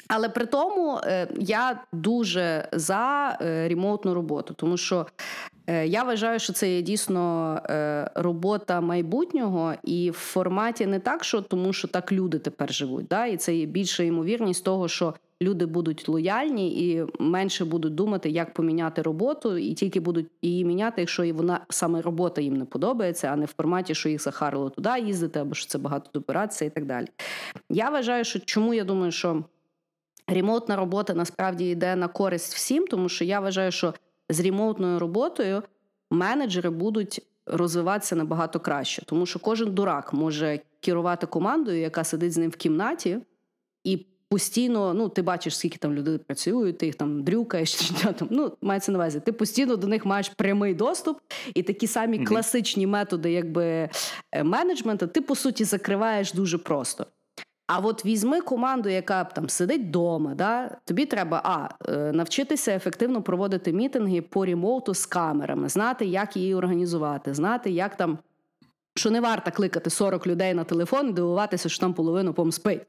Але при тому е, я дуже за е, ремоутну роботу, тому що я вважаю, що це є дійсно е, робота майбутнього, і в форматі не так, що тому, що так люди тепер живуть. Да? І це є більша ймовірність того, що люди будуть лояльні і менше будуть думати, як поміняти роботу, і тільки будуть її міняти, якщо вона саме робота їм не подобається, а не в форматі, що їх захарило туди їздити, або що це багато добиратися і так далі. Я вважаю, що чому я думаю, що ремонтна робота насправді йде на користь всім, тому що я вважаю, що з ремоутною роботою менеджери будуть розвиватися набагато краще, тому що кожен дурак може керувати командою, яка сидить з ним в кімнаті, і постійно, ну, ти бачиш, скільки там людей працюють, ти їх там дрюкаєш, чи там, ну, мається на увазі, ти постійно до них маєш прямий доступ, і такі самі mm-hmm. класичні методи, якби е, менеджменту, ти по суті закриваєш дуже просто. А от візьми команду, яка там сидить вдома, да? тобі треба а, е, навчитися ефективно проводити мітинги по ремоуту з камерами, знати, як її організувати, знати, як там, що не варто кликати 40 людей на телефон і дивуватися, що там половину пом спить.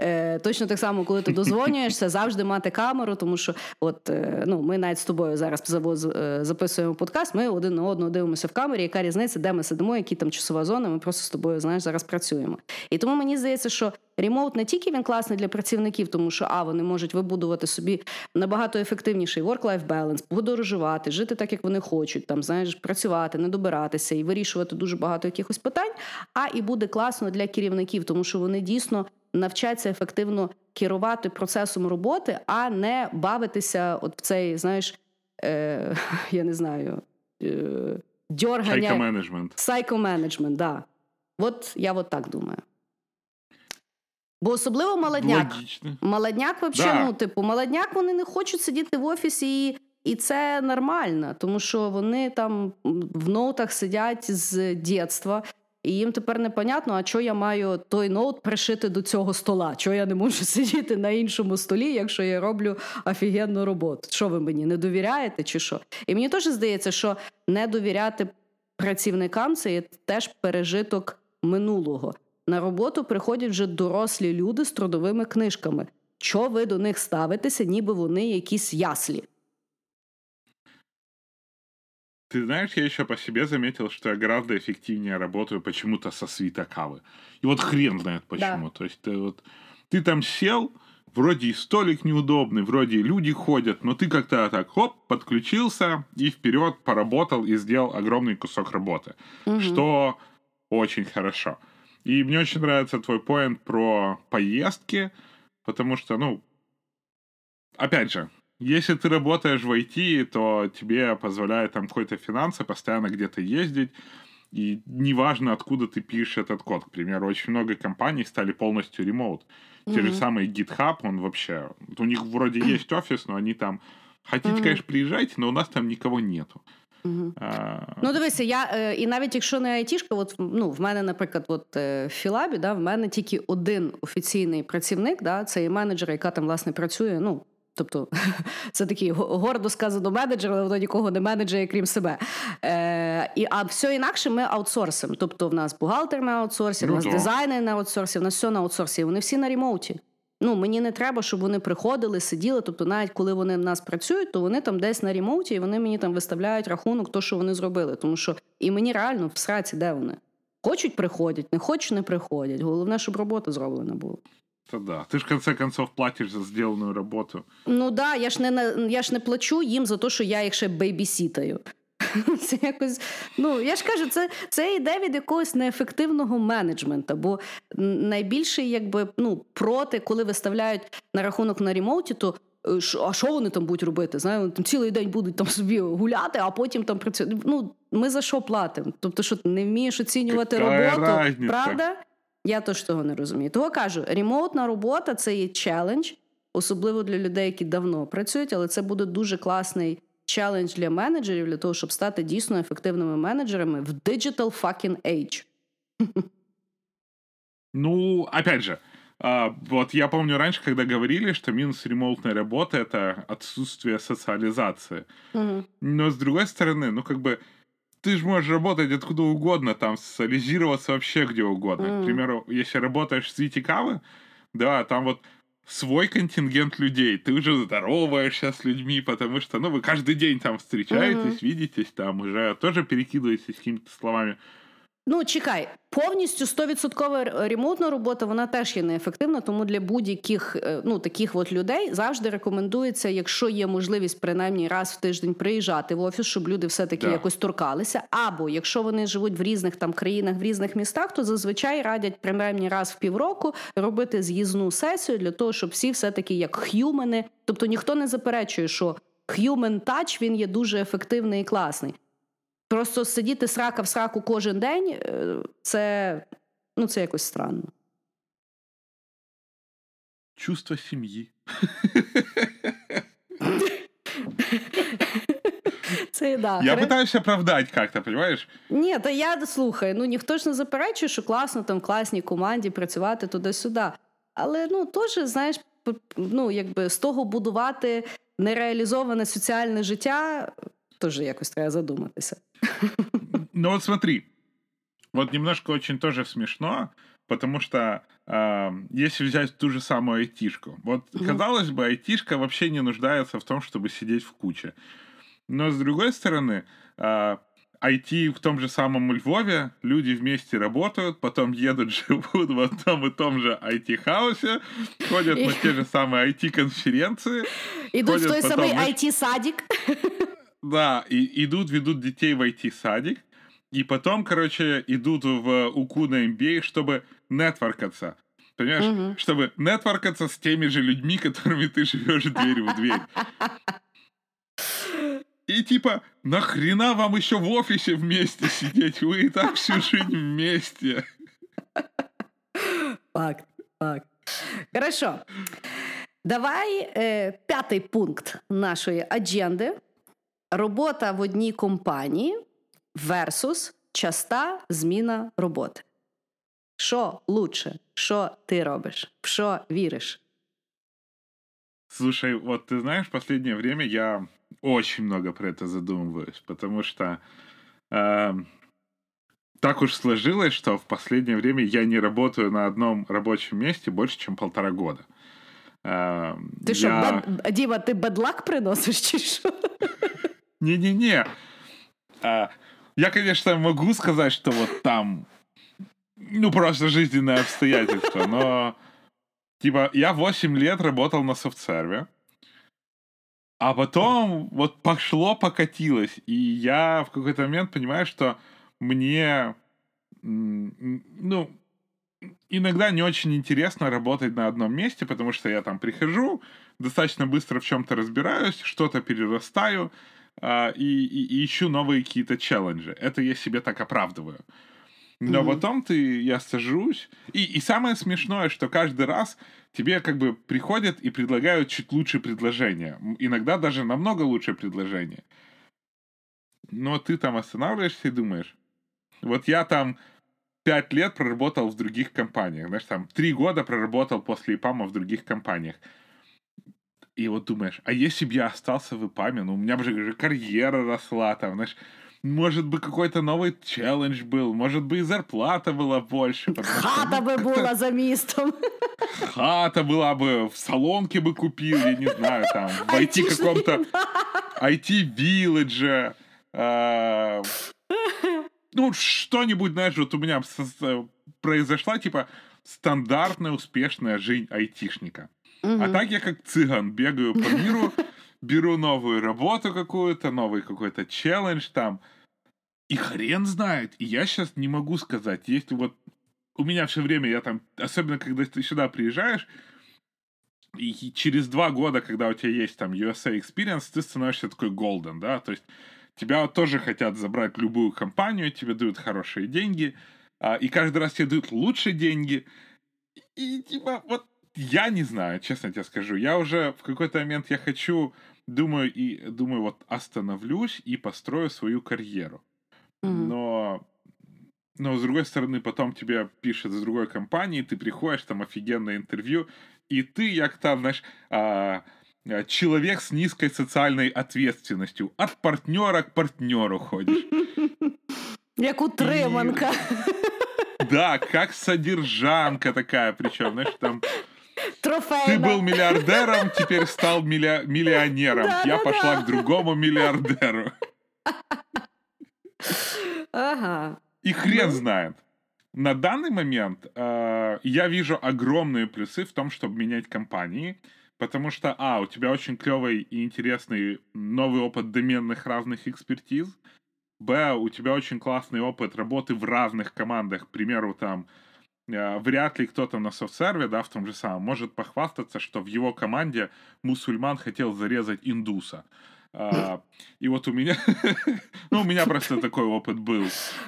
Е, Точно так само, коли ти дозвонюєшся, завжди мати камеру, тому що от е, ну ми навіть з тобою зараз е, записуємо подкаст. Ми один на одного дивимося в камері. Яка різниця, де ми сидимо, які там часова зона? Ми просто з тобою знаєш зараз працюємо. І тому мені здається, що ремоут не тільки він класний для працівників, тому що а вони можуть вибудувати собі набагато ефективніший work-life balance, подорожувати, жити так, як вони хочуть, там знаєш, працювати, не добиратися і вирішувати дуже багато якихось питань. А і буде класно для керівників, тому що вони дійсно навчаться ефективно керувати процесом роботи, а не бавитися от в цей, знаєш, е, я не знаю, е, дьоргання. Сайкоменеджмент. Сайкоменеджмент, да. От я от так думаю. Бо особливо молодняк. Логічно. Молодняк, взагалі, да. ну, типу, молодняк вони не хочуть сидіти в офісі, і і це нормально, тому що вони там в ноутах сидять з дитинства, і їм тепер непонятно, а що я маю той ноут пришити до цього стола? Чого я не можу сидіти на іншому столі, якщо я роблю офігенну роботу? Що ви мені не довіряєте, чи що? І мені теж здається, що не довіряти працівникам це є теж пережиток минулого. На роботу приходять вже дорослі люди з трудовими книжками. Що ви до них ставитеся, ніби вони якісь яслі? Ты знаешь, я еще по себе заметил, что я гораздо эффективнее работаю почему-то со свита кавы. И вот хрен знает почему. Да. То есть ты вот ты там сел, вроде и столик неудобный, вроде и люди ходят, но ты как-то так хоп, подключился и вперед поработал и сделал огромный кусок работы. Угу. Что очень хорошо. И мне очень нравится твой поинт про поездки, потому что, ну, опять же, если ты работаешь в IT, то тебе позволяет там какой-то финансы постоянно где-то ездить, и неважно, откуда ты пишешь этот код. К примеру, очень много компаний стали полностью ремоут. Mm-hmm. Те же самые GitHub, он вообще... У них вроде есть офис, но они там... Хотите, mm-hmm. конечно, приезжайте, но у нас там никого нету. Угу. А... Ну, дивися, я е, і навіть якщо не айтішка, от ну в мене, наприклад, от е, в Філабі, да, в мене тільки один офіційний працівник, да, це є менеджер, яка там власне працює. Ну тобто це такий гордо сказано менеджер, але воно нікого не менеджує, крім себе. Е, і, А все інакше ми аутсорсимо. Тобто, в нас бухгалтер на аутсорсі, в нас Ну, дизайнер на аутсорсі, в нас все на аутсорсі. Вони всі на ремоуті. Ну, мені не треба, щоб вони приходили, сиділи. Тобто, навіть коли вони в нас працюють, то вони там десь на ремоуті, і вони мені там виставляють рахунок, то що вони зробили. Тому що і мені реально в сраці, де вони. Хочуть, приходять, не хочуть, не приходять. Головне, щоб робота зроблена була. Та да. Ти ж в конце концов платиш за зроблену роботу. Ну да, я ж не я ж не плачу їм за те, що я їх ще бейбісітаю. Це якось, ну я ж кажу, це це йде від якогось неефективного менеджменту. Бо найбільше, якби ну проти, коли виставляють на рахунок на ремоуті, то е, а що вони там будуть робити? Знає, вони там цілий день будуть там собі гуляти, а потім там працювати. Ну ми за що платимо? Тобто, що ти не вмієш оцінювати Какая роботу, разниця? правда? Я теж того не розумію. Того кажу, ремоутна робота це є челендж, особливо для людей, які давно працюють, але це буде дуже класний челендж для менеджерів для того, щоб стати дійсно ефективними менеджерами в digital fucking age. Ну, опять же, а, вот я помню раньше, когда говорили, что минус ремоутной работы — это отсутствие социализации. Угу. Но с другой стороны, ну как бы ты же можешь работать откуда угодно, там социализироваться вообще где угодно. Мгм. К примеру, если работаешь в Свете Кавы, да, там вот свой контингент людей, ты уже здороваешься с людьми, потому что, ну, вы каждый день там встречаетесь, видитесь, там уже тоже перекидываетесь какими-то словами. Ну, чекай, повністю 100% ремонтна робота, вона теж є неефективна, тому для будь-яких е, ну, таких от людей завжди рекомендується, якщо є можливість принаймні раз в тиждень приїжджати в офіс, щоб люди все-таки Да. якось торкалися. Або якщо вони живуть в різних там країнах, в різних містах, то зазвичай радять принаймні раз в півроку робити з'їзну сесію для того, щоб всі все-таки як х'юмени, тобто ніхто не заперечує, що human touch, він є дуже ефективний і класний. Просто сидіти срака в сраку кожен день, е, це, ну, це якось странно. Чувство семьи. Це да. Я пытаюсь оправдать как-то, понимаешь? Ні, та я слухай, ну ніхто ж не заперечує, що класно там в класній команді працювати туди-сюди. Але ну теж, знаєш, ну якби з того будувати нереалізоване соціальне життя, теж якось треба задуматися. Ну вот смотри, вот немножко очень тоже смешно, потому что а, если взять ту же самую айтишку, вот Мгм. казалось бы, айтишка вообще не нуждается в том, чтобы сидеть в куче. Но с другой стороны, а, IT в том же самом Львове, люди вместе работают, потом едут, живут в одном и том же IT-хаусе, ходят И- на те же самые IT-конференции, Ідуть в Ходять той потім, самий знаєш- it садик Да, и идут, ведут детей в IT-садик, и потом, короче, идут в УКУ на MBA, чтобы нетворкаться. Понимаешь? Мгм. Чтобы нетворкаться с теми же людьми, которыми ты живешь дверь в дверь. И типа, нахрена вам еще в офисе вместе сидеть? Вы и так всю жизнь вместе. Факт, факт. Хорошо. Давай е, п'ятий пункт нашої адженди Робота в одній компанії versus часта зміна роботи. Що лучше? Що ти робиш? В що віриш? Слушай, вот ты знаешь, в последнее время я очень много про это задумываюсь, потому что эм, так уж сложилось, что в последнее время я не работаю на одном рабочем месте больше, чем полтора года. Эм, Ти що, я- бед... Діма, ти бедлак приносиш чи що? Не-не-не. А, я, конечно, могу сказать, что вот там, ну, просто жизненные обстоятельства, но, типа, я 8 лет работал на софтсерве, а потом вот пошло, покатилось, и я в какой-то момент понимаю, что мне, ну, иногда не очень интересно работать на одном месте, потому что я там прихожу, достаточно быстро в чем-то разбираюсь, что-то перерастаю, а, и, и- и ищу новые какие-то челленджи. Это я себе так оправдываю. Но Мгм. потом ты, я сажусь, и, и самое смешное, что каждый раз тебе как бы приходят и предлагают чуть лучше предложения. М, Иногда даже намного лучше предложения. Но ты там останавливаешься и думаешь, вот я там пять лет проработал в других компаниях, знаешь, там три года проработал после ИПАМа в других компаниях. И вот думаешь, а если бы я остался в ИПАМе, ну, у меня бы же карьера росла, там, знаешь, может бы какой-то новый челлендж был, может бы и зарплата была больше. что, Хата ну, как-то була за містом. Хата была бы, в салонке бы купил, я не знаю, там, в IT каком-то IT-вилледже. а, Ну, что-нибудь, знаешь, вот у меня произошла, типа, стандартная успешная жизнь айтишника. А так я как цыган бегаю по миру, беру новую работу какую-то, новый какой-то челлендж там. И хрен знает. И я сейчас не могу сказать, если вот у меня все время, я там, особенно когда ты сюда приезжаешь, и через два года, когда у тебя есть там USA Experience, ты становишься такой golden, да, то есть тебя тоже хотят забрать любую компанию, тебе дают хорошие деньги, а, и каждый раз тебе дают лучше деньги, и типа вот я не знаю, честно тебе скажу, я уже в какой-то момент я хочу, думаю, и думаю, вот остановлюсь и построю свою карьеру. Мгм. Но, но с другой стороны, потом тебе пишет с другой компании, ты приходишь, там офигенное интервью, и ты, як там, знаешь, а, а, человек с низкой социальной ответственностью. От партнера к партнеру ходишь. Як утриманка. Да, как содержанка такая, причем, знаешь, там ты Трофейна. был миллиардером, теперь стал милля- миллионером. Да, Я да, пошла да. к другому миллиардеру. Ага. И хрен Ну. знает. На данный момент э, я вижу огромные плюсы в том, чтобы менять компании, потому что, а, у тебя очень клевый и интересный новый опыт доменных разных экспертиз, б, у тебя очень классный опыт работы в разных командах, к примеру, там, вряд ли кто-то на софтсерве, да, в том же самом, может похвастаться, что в его команде мусульман хотел зарезать индуса. А, и вот у меня, ну, у меня просто такой опыт был.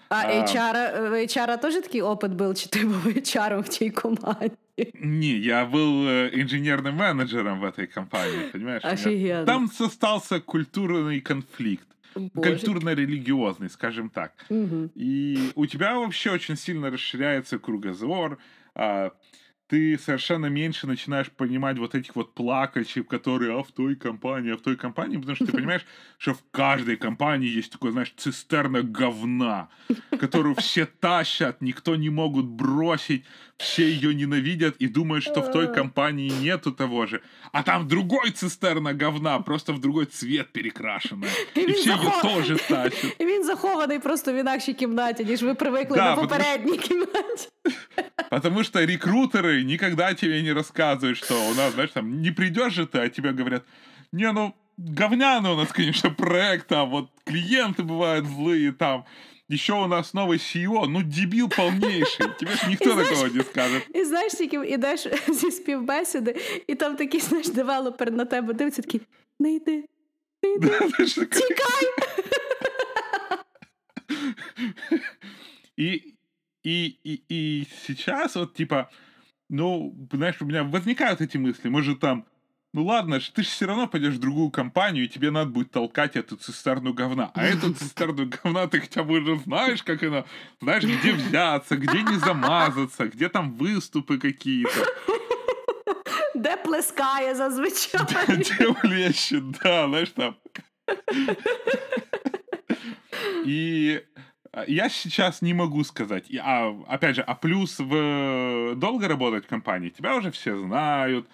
А А. HR, в HR теж такий опит був, чи ти був HR в тій команді? Не, я был э, инженерным менеджером в этой компании, понимаешь? У меня Офігенно. Там состался культурный конфликт, Боже. культурно-религиозный, скажем так. Угу. И у тебя вообще очень сильно расширяется кругозор, ты совершенно меньше начинаешь понимать вот этих вот плакальщиков, которые а в той компании, а в той компании, потому что ты понимаешь, что в каждой компании есть такой, знаешь, цистерна говна, которую все тащат, никто не могут бросить, все ее ненавидят и думают, что в той компании нету того же. А там другой цистерна говна, просто в другой цвет перекрашенная. И И він все ее захо- тоже тащат. І він захований просто в інакшій кімнаті, ніж ви привикли Да, на потому що- попередній кімнаті. Потому что рекрутеры никогда тебе не рассказывают, что у нас, знаешь, там, не придешь же ты, а тебе говорят, не, ну, говняный у нас, конечно, проект, там, вот клиенты бывают злые, там, еще у нас новый CEO, ну, дебил полнейший, тебе ж никто И знаешь- такого не скажет. І знаєш, тільки ідеш зі співбесіди, і там такий, знаєш, девелопер на тебе дивиться, такий, не йди, не йди, Знаешь, такой- тікай. И, и, и, и сейчас вот, типа, ну, знаешь, у меня возникают эти мысли, может, там, ну ладно, ты же все равно пойдешь в другую компанию, и тебе надо будет толкать эту цистерну говна. А эту цистерну говна ты хотя бы уже знаешь, как она, знаешь, где взяться, где не замазаться, где там выступы какие-то, Де плескає зазвичай. где блещет, да, знаешь, там. И я сейчас не могу сказать. А, опять же, а плюс в долго работать в компании, тебя уже все знают,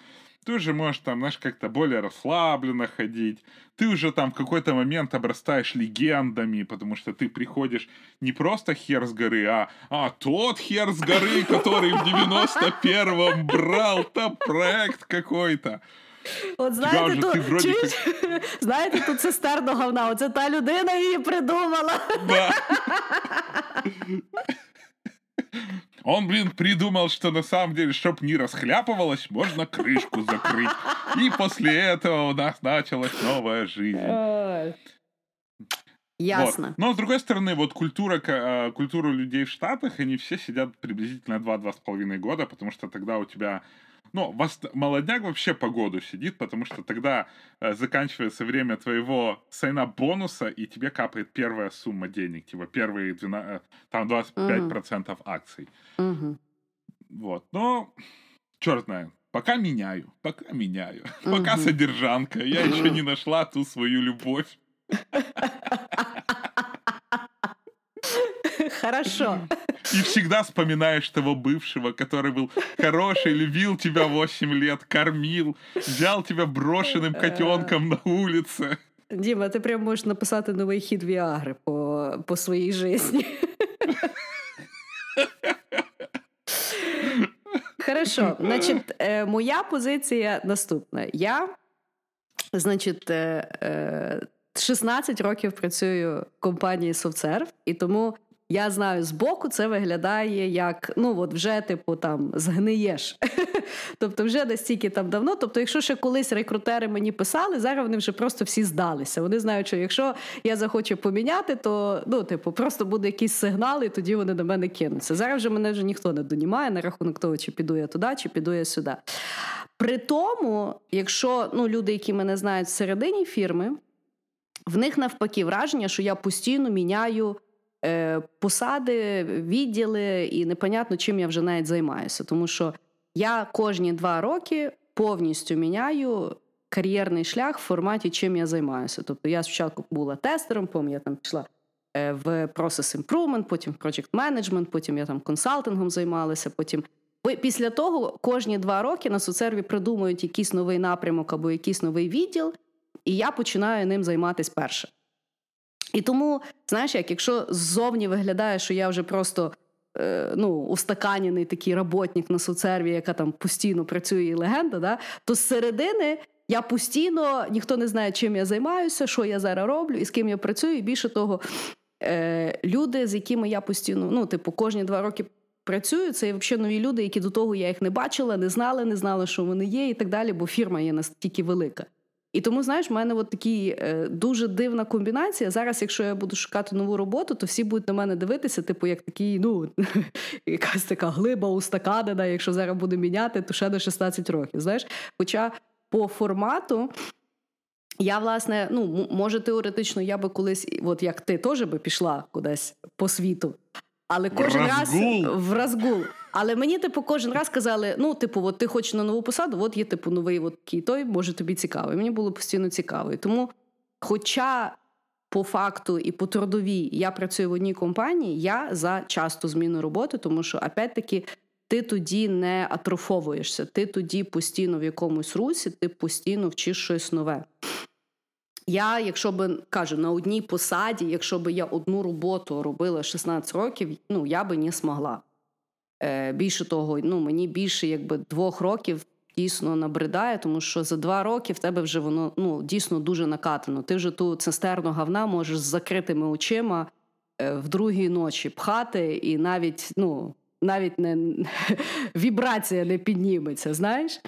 ты уже можешь там, знаешь, как-то более расслабленно ходить, ты уже там в какой-то момент обрастаешь легендами, потому что ты приходишь не просто хер с горы, а, а тот хер с горы, который в 91-м брал там проект какой-то. От Тебя знаєте, вже ту, ти вроді чуєш? знаєте, ту цистерну говна, оце та людина її придумала. Да. Он, блин, придумал, что на самом деле, чтоб не расхляпывалось, можно крышку закрыть. И после этого у нас началась новая жизнь. Ой. Вот. Ясно. Но, с другой стороны, вот культура, ка- э, культура людей в Штатах, они все сидят приблизительно 2-2,5 года, потому что тогда у тебя... ну, вас, молодняк вообще по году сидит, потому что тогда э, заканчивается время твоего сайна бонуса, и тебе капает первая сумма денег, типа первые 12, э, там 25% акций. Угу. Вот. Но, черт знает. пока меняю, пока меняю, пока Мгм. содержанка, я еще не нашла ту свою любовь. Хорошо. И всегда вспоминаешь того бывшего, который был хороший, любил тебя 8 лет, кормил, взял тебя брошенным котенком на улице. Діма, ти прям можеш написати новий хід Віагри по, по своїй житті. Хорошо, значить, е, моя позиція наступна. Я, значить, е, е, 16 років працюю в компанії SoftServe, і тому я знаю, збоку це виглядає як ну от вже, типу, там згниєш. тобто, вже настільки там давно. Тобто, якщо ще колись рекрутери мені писали, зараз вони вже просто всі здалися. Вони знають, що якщо я захочу поміняти, то ну, типу, просто буде якийсь сигнал, і тоді вони на мене кинуться. Зараз вже мене вже ніхто не донімає на рахунок того, чи піду я туди, чи піду я сюди. При тому, якщо ну, люди, які мене знають всередині фірми, в них навпаки враження, що я постійно міняю посади, відділи, і непонятно, чим я вже навіть займаюся. Тому що я кожні два роки повністю міняю кар'єрний шлях в форматі, чим я займаюся. Тобто я спочатку була тестером, потім я там пішла е, в Process Improvement, потім в Project Management, потім я там консалтингом займалася, потім. Після того кожні два роки на соцсерві придумують якийсь новий напрямок або якийсь новий відділ, і я починаю ним займатися перше. І тому, знаєш, як якщо ззовні виглядає, що я вже просто е, ну, устаканяний такий роботник на соцсерві, яка там постійно працює і легенда, да, то з середини я постійно ніхто не знає, чим я займаюся, що я зараз роблю і з ким я працюю. І більше того, е, люди, з якими я постійно, ну, типу, кожні два роки. Працюю, це взагалі нові люди, які до того я їх не бачила, не знала, не знала, що вони є, і так далі, бо фірма є настільки велика. І тому, знаєш, в мене от такі е, дуже дивна комбінація. Зараз, якщо я буду шукати нову роботу, то всі будуть на мене дивитися, типу, як такий, ну, якась така глиба устаканена, якщо зараз буду міняти, то ще до 16 років. Знаєш, Хоча по формату. Я, власне, ну, може, теоретично, я би колись, от як ти теж би пішла кудись по світу, але кожен раз в розгул. Але мені, типу, кожен раз казали: ну, типу, от ти хочеш на нову посаду, от є типу новий от такий той, може тобі цікавий. Мені було постійно цікаво. Тому, хоча по факту і по трудовій я працюю в одній компанії, я за часту зміну роботи, тому що, опять-таки, ти тоді не атрофовуєшся, ти тоді постійно в якомусь русі, ти постійно вчиш щось нове. Я, якщо би кажу, на одній посаді, якщо би я одну роботу робила 16 років, ну я би не змогла. Е, Більше того, ну мені більше якби двох років дійсно набридає, тому що за два роки в тебе вже воно ну дійсно дуже накатано. Ти вже ту цистерну говна можеш з закритими очима е, в другій ночі пхати, і навіть ну навіть не вібрація не підніметься. Знаєш.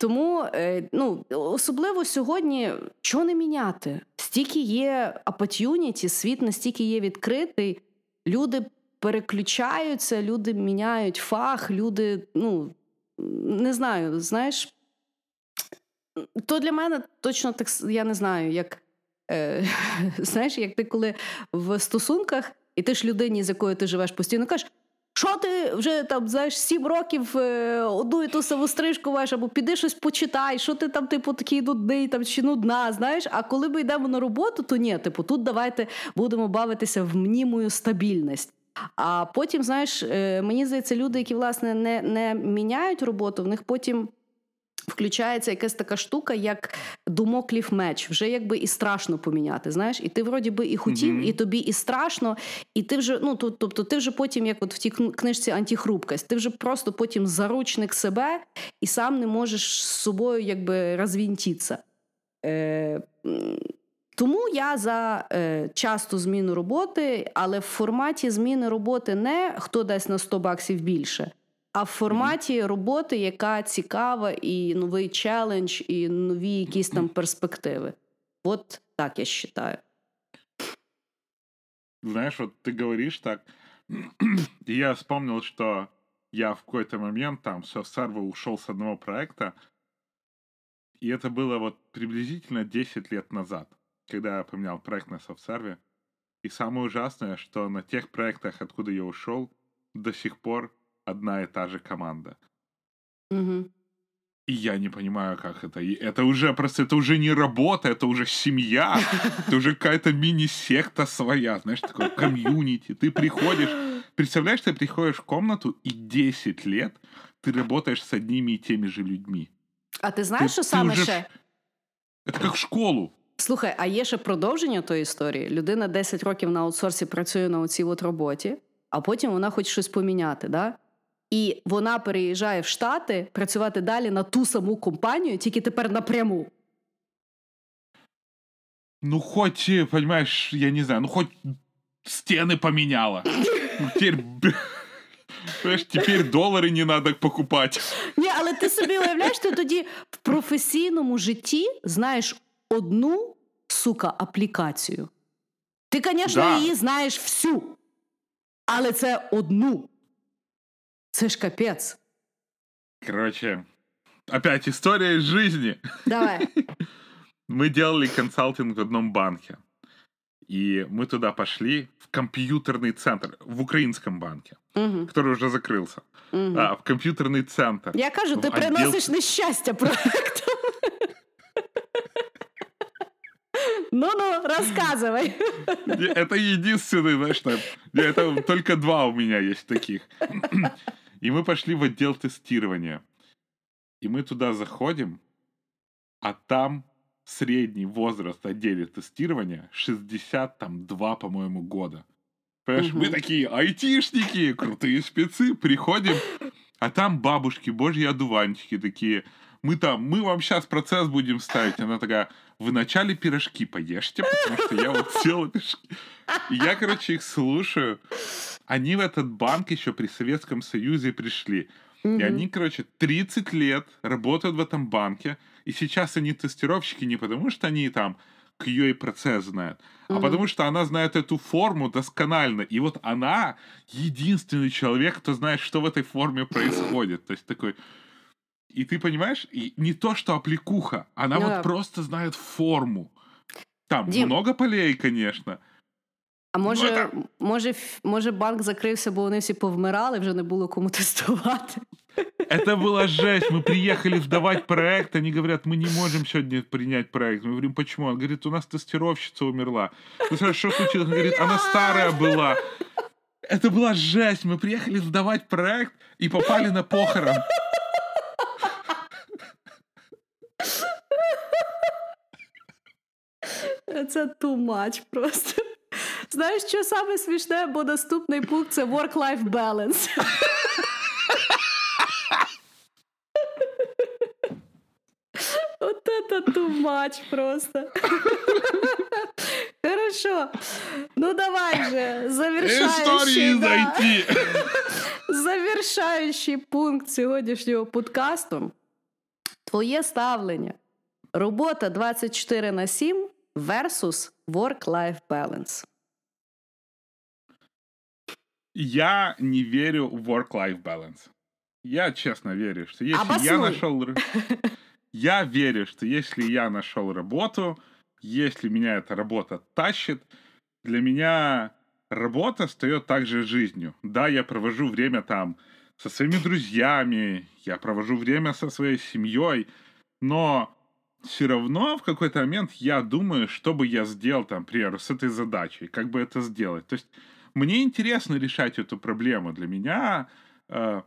Тому е, ну, особливо сьогодні що не міняти? Стільки є опортюніті, світ настільки є відкритий, люди переключаються, люди міняють фах, люди, ну не знаю, знаєш, то для мене точно так я не знаю, як е, знаєш, як ти коли в стосунках, і ти ж людині, з якою ти живеш постійно, кажеш. Що ти вже там знаєш сім років е, одну і ту саму стрижку маєш, або піди щось почитай, що ти там, типу, такий нудний там чи нудна, знаєш? А коли ми йдемо на роботу, то ні, типу, тут давайте будемо бавитися в мнімою стабільність. А потім, знаєш, е, мені здається, люди, які власне не, не міняють роботу, в них потім. Включається якась така штука, як думоклів меч. Вже якби і страшно поміняти. Знаєш, і ти вроді би і хотів, mm-hmm. і тобі і страшно, і ти вже ну тобто, ти вже потім, як от в тій книжці антихрупкость, ти вже просто потім заручник себе і сам не можеш з собою якби розвінтитися. Е, тому я за е, часту зміну роботи, але в форматі зміни роботи не хто дасть на 100 баксів більше а в форматі роботи, яка цікава, і новий челендж, і нові якісь там перспективи. Вот так я считаю. Знаешь, вот ты говоришь так, и я вспомнил, что я в какой-то момент там с Servo ушел с одного проекта, и это было вот приблизительно 10 лет назад, Когда я поменял проект на SoftServe. И самое ужасное, что на тех проектах, откуда я ушел, до сих пор одна и та же команда. Угу. И я не понимаю, как это. И это уже просто, это уже не работа, это уже семья, это уже какая-то мини-секта своя, знаешь, такой комьюнити. Ты приходишь, представляешь, ты приходишь в комнату, и 10 лет ты работаешь с одними и теми же людьми. А ти знаєш, що саме уже ще? ж- Это как в школу. Слухай, а є ще продовження тої історії. Людина 10 років на аутсорсі працює на оцій от роботі, а потім вона хоче щось поміняти. Да? І вона переїжджає в Штати працювати далі на ту саму компанію, тільки тепер напряму. Ну, хоть, э, понимаешь, я не знаю, ну, хоть стены поменяла. Ну, Теперь, б- понимаешь, теперь доллары не надо покупать. Ні, але ти собі уявляєш, ти тоді в професійному житті знаєш одну сука аплікацію. Ти, звісно, Да. її знаєш всю, але це одну. Це ж капець. Короче, опять история из жизни. Давай. Мы делали консалтинг в одном банке. И мы туда пошли в компьютерный центр, в украинском банке, Угу, который уже закрылся. угу. А, в компьютерный центр. Я кажу, ти в отдел- приносиш нещастя проекту. Ну ну, розказуй. Не, Это единственный, знаешь, там, это только два у меня есть таких. И мы пошли в отдел тестирования. И мы туда заходим, а там средний возраст отделе тестирования 62, по-моему, года. Понимаешь, мы Мгм. такие айтишники, крутые спецы, приходим, а там бабушки, божьи одуванчики такие. Мы там, мы вам сейчас процесс будем ставить. Она такая, вы вначале пирожки поешьте, потому что я вот села пирожки. И я, короче, их слушаю. Они в этот банк еще при Советском Союзе пришли. И они, короче, 30 лет работают в этом банке. И сейчас они тестировщики не потому, что они там QA-процесс знают, а Мгм. потому что она знает эту форму досконально. И вот она единственный человек, кто знает, что в этой форме происходит. То есть такой... И ты понимаешь, и не то, что аппликуха, она Ну вот да. просто знает форму. Там Дим. много полей, конечно. А може, це- може, може банк закрився, бо вони всі повмирали, вже не було кому тестувати. Это была жесть. Мы приехали сдавать проект, они говорят, мы не можем сегодня принять проект. Мы говорим, почему? Он говорит, у нас тестировщица умерла. Спрашиваем, что случилось? Он говорит, она старая была. Это была жесть. Мы приехали сдавать проект и попали на похорон. Це too much просто. Знаєш, що саме смішне, бо наступний пункт це work-life balance. Вот это too much просто. Хорошо. Ну давай же, завершающий, Истории да. завершаючий пункт сьогоднішнього подкасту. Твоє ставлення. Робота 24 на 7 versus work-life balance. Я не верю в work-life balance. Я честно верю, что если я нашел... Я верю, что если я нашел работу, если меня эта работа тащит, для меня работа встает также жизнью. Да, я провожу время там со своими друзьями, я провожу время со своей семьей, но все равно в какой-то момент я думаю, что бы я сделал там, например, с этой задачей, как бы это сделать. То есть мне интересно решать эту проблему. Для меня э,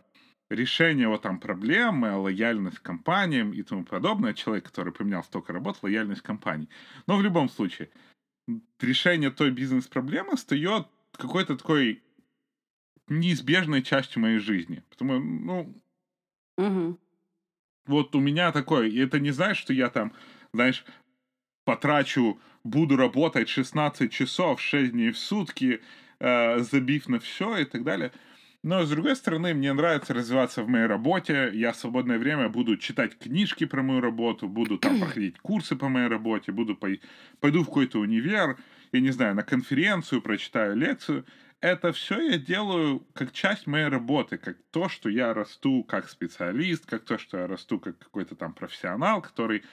решение вот там проблемы, лояльность к компаниям и тому подобное, человек, который поменял столько работ, лояльность компаний. Но в любом случае, решение той бизнес-проблемы встает какой-то такой неизбежной частью моей жизни. Потому, ну, Угу. вот у меня такое, и это не значит, что я там, знаешь, потрачу, буду работать 16 часов, 6 дней в сутки, э, забив на все и так далее. Но, с другой стороны, мне нравится развиваться в моей работе. Я в свободное время буду читать книжки про мою работу, буду там проходить курсы по моей работе, буду пой- пойду в какой-то универ, я не знаю, на конференцию, прочитаю лекцию. Это все я делаю как часть моей работы, как то, что я расту как специалист, как то, что я расту как какой-то там профессионал, который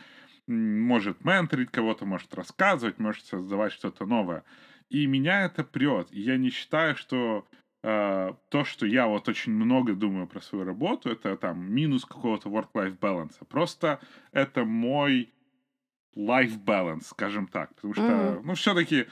может менторить кого-то, может рассказывать, может создавать что-то новое. И меня это прет. И я не считаю, что э, то, что я вот очень много думаю про свою работу, это там минус какого-то work-life balance. Просто это мой life balance, скажем так. Потому что, mm-hmm. ну, все-таки,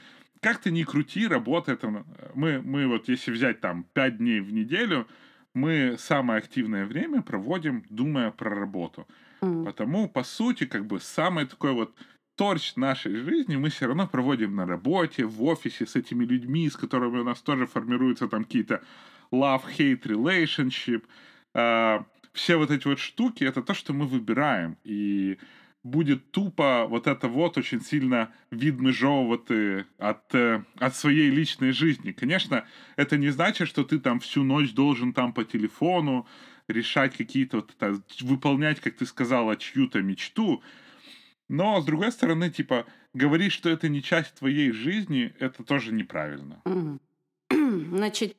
как ты ни крути, работа это... Мы, мы вот, если взять там 5 дней в неделю, мы самое активное время проводим, думая про работу. Mm. Потому, по сути, как бы самый такой вот торч нашей жизни мы все равно проводим на работе, в офисе с этими людьми, с которыми у нас тоже формируются там какие-то love-hate relationship. Э, все вот эти вот штуки, это то, что мы выбираем. И будет тупо вот это вот очень сильно відмежовувати от, э, от своей личной жизни. Конечно, это не значит, что ты там всю ночь должен там по телефону решать какие-то, вот, это, выполнять, как ты сказала, чью-то мечту. Но, с другой стороны, типа, говорить, что это не часть твоей жизни, это тоже неправильно. Значить,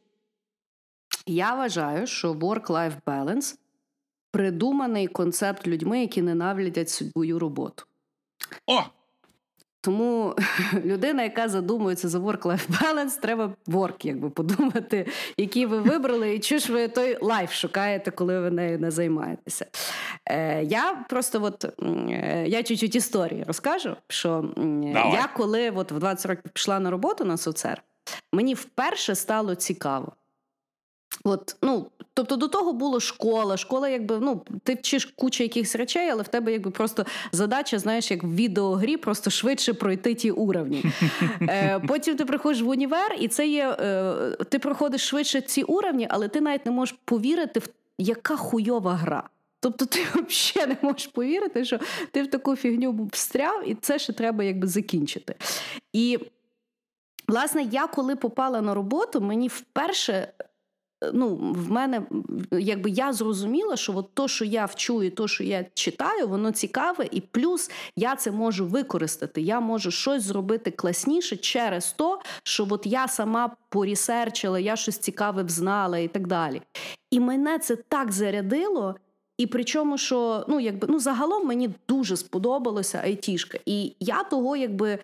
я вважаю, що work-life balance придуманий концепт людьми, які ненавидять свою роботу. О! Тому людина, яка задумується за work-life balance, треба work, якби подумати, які ви вибрали, і чи ж ви той life шукаєте, коли ви нею не займаєтеся. Е, Я просто от е, я чуть-чуть історії розкажу, що Давай. я коли от в 20 років пішла на роботу на соцер, мені вперше стало цікаво. От, ну, Тобто до того була школа, школа, якби ну, ти вчиш кучу якихось речей, але в тебе якби просто задача, знаєш, як в відеогрі, просто швидше пройти ті уровні. Е, Потім ти приходиш в універ, і це є. Е, Ти проходиш швидше ці уровні, але ти навіть не можеш повірити, в яка хуйова гра. Тобто ти взагалі не можеш повірити, що ти в таку фігню встряв, і це ще треба якби закінчити. І, власне, я коли попала на роботу, мені вперше ну, в мене якби я зрозуміла, що от то, що я вчу, і то, що я читаю, воно цікаве, і плюс я це можу використати. Я можу щось зробити класніше через то, що от я сама порісерчила, я щось цікаве взнала і так далі. І мене це так зарядило. І причому, що ну, якби ну загалом мені дуже сподобалося айтішка. І я того, якби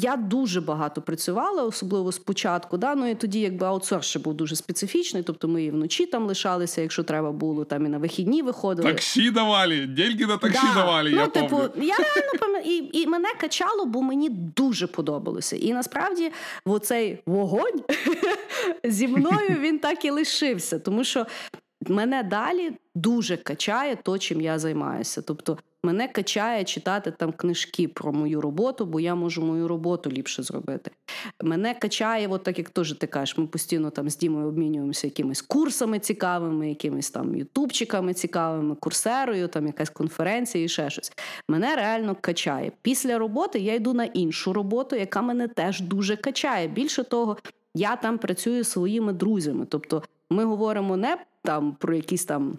я дуже багато працювала, особливо спочатку. Да? Ну і тоді, якби аутсорс ще був дуже специфічний, тобто ми і вночі там лишалися, якщо треба було, там і на вихідні виходили. Таксі давали, деньги на таксі да. давали. Ну, я типу, помню. я реально пам'ятаю, і, і мене качало, бо мені дуже подобалося. І насправді оцей вогонь зі мною він так і лишився, тому що мене далі дуже качає то, чим я займаюся. Тобто мене качає читати там книжки про мою роботу, бо я можу мою роботу ліпше зробити. Мене качає, от так як теж ти кажеш, ми постійно там з Дімою обмінюємося якимись курсами цікавими, якимись там ютубчиками цікавими, курсерою, там якась конференція і ще щось. Мене реально качає. Після роботи я йду на іншу роботу, яка мене теж дуже качає. Більше того, я там працюю своїми друзями. Тобто ми говоримо не там про якісь там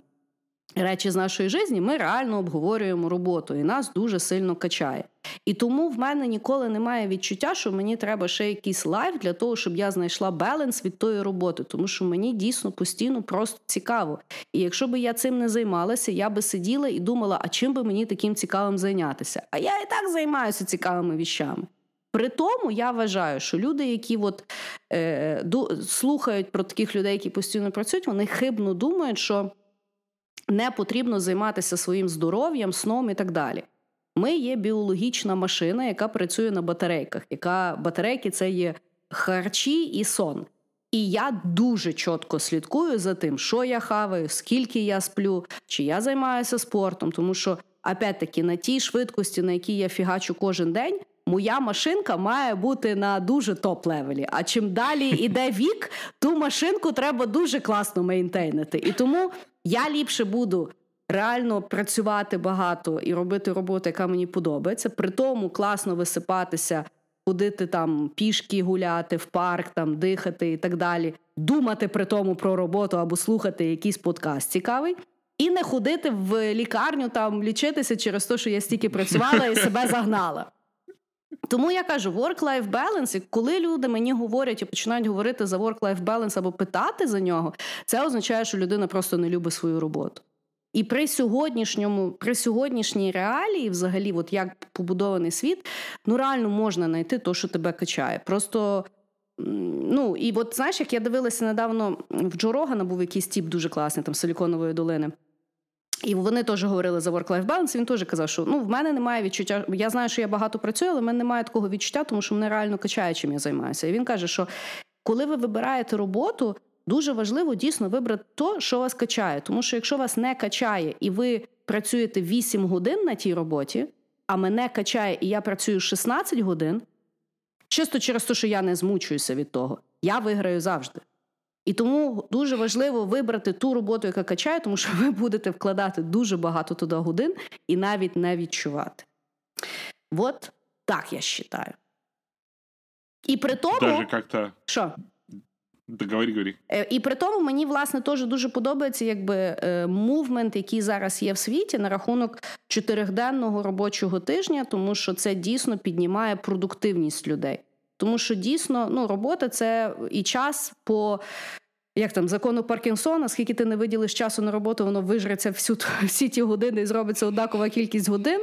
речі з нашої житті, ми реально обговорюємо роботу, і нас дуже сильно качає. І тому в мене ніколи немає відчуття, що мені треба ще якийсь life для того, щоб я знайшла баланс від тої роботи, тому що мені дійсно постійно просто цікаво. І якщо би я цим не займалася, я би сиділа і думала, а чим би мені таким цікавим зайнятися? А я і так займаюся цікавими віщами. При тому я вважаю, що люди, які от, е, ду, слухають про таких людей, які постійно працюють, вони хибно думають, що не потрібно займатися своїм здоров'ям, сном і так далі. Ми є біологічна машина, яка працює на батарейках. Яка Батарейки це є харчі і сон. І я дуже чітко слідкую за тим, що я хаваю, скільки я сплю, чи я займаюся спортом. Тому що, опять-таки, на тій швидкості, на якій я фігачу кожен день, моя машинка має бути на дуже топ-level і. А чим далі йде вік, ту машинку треба дуже класно мейнтейнити. І тому я ліпше буду реально працювати багато і робити роботу, яка мені подобається. При тому класно висипатися, ходити там пішки гуляти в парк, там дихати і так далі. Думати при тому про роботу або слухати якийсь подкаст цікавий. І не ходити в лікарню там лічитися через те, що я стільки працювала і себе загнала. Тому я кажу, work-life balance, і коли люди мені говорять і починають говорити за work-life balance або питати за нього, це означає, що людина просто не любить свою роботу. І при сьогоднішньому, при сьогоднішній реалії, взагалі, от як побудований світ, ну реально можна знайти те, що тебе качає. Просто ну, і от знаєш, як я дивилася недавно в Джо Рогана був якийсь тіп дуже класний, там Силіконової долини. І вони теж говорили за work-life balance, Він теж казав, що ну в мене немає відчуття. Я знаю, що я багато працюю, але в мене немає такого відчуття, тому що мене реально качає, чим я займаюся. І він каже, що коли ви вибираєте роботу, дуже важливо дійсно вибрати то, що вас качає. Тому що якщо вас не качає і ви працюєте 8 годин на тій роботі, а мене качає, і я працюю 16 годин, чисто через те, що я не змучуюся від того, я виграю завжди. І тому дуже важливо вибрати ту роботу, яка качає, тому що ви будете вкладати дуже багато туди годин і навіть не відчувати. От так я вважаю. І при тому. Даже как-то... Що? Да говори, говори. Е, і при тому мені власне теж дуже подобається, якби мувмент, який зараз є в світі на рахунок чотириденного робочого тижня, тому що це дійсно піднімає продуктивність людей. Тому що дійсно ну, робота це і час по. Як там закону Паркінсона, скільки ти не виділиш часу на роботу, воно вижреться всю всі ті години і зробиться однакова кількість годин.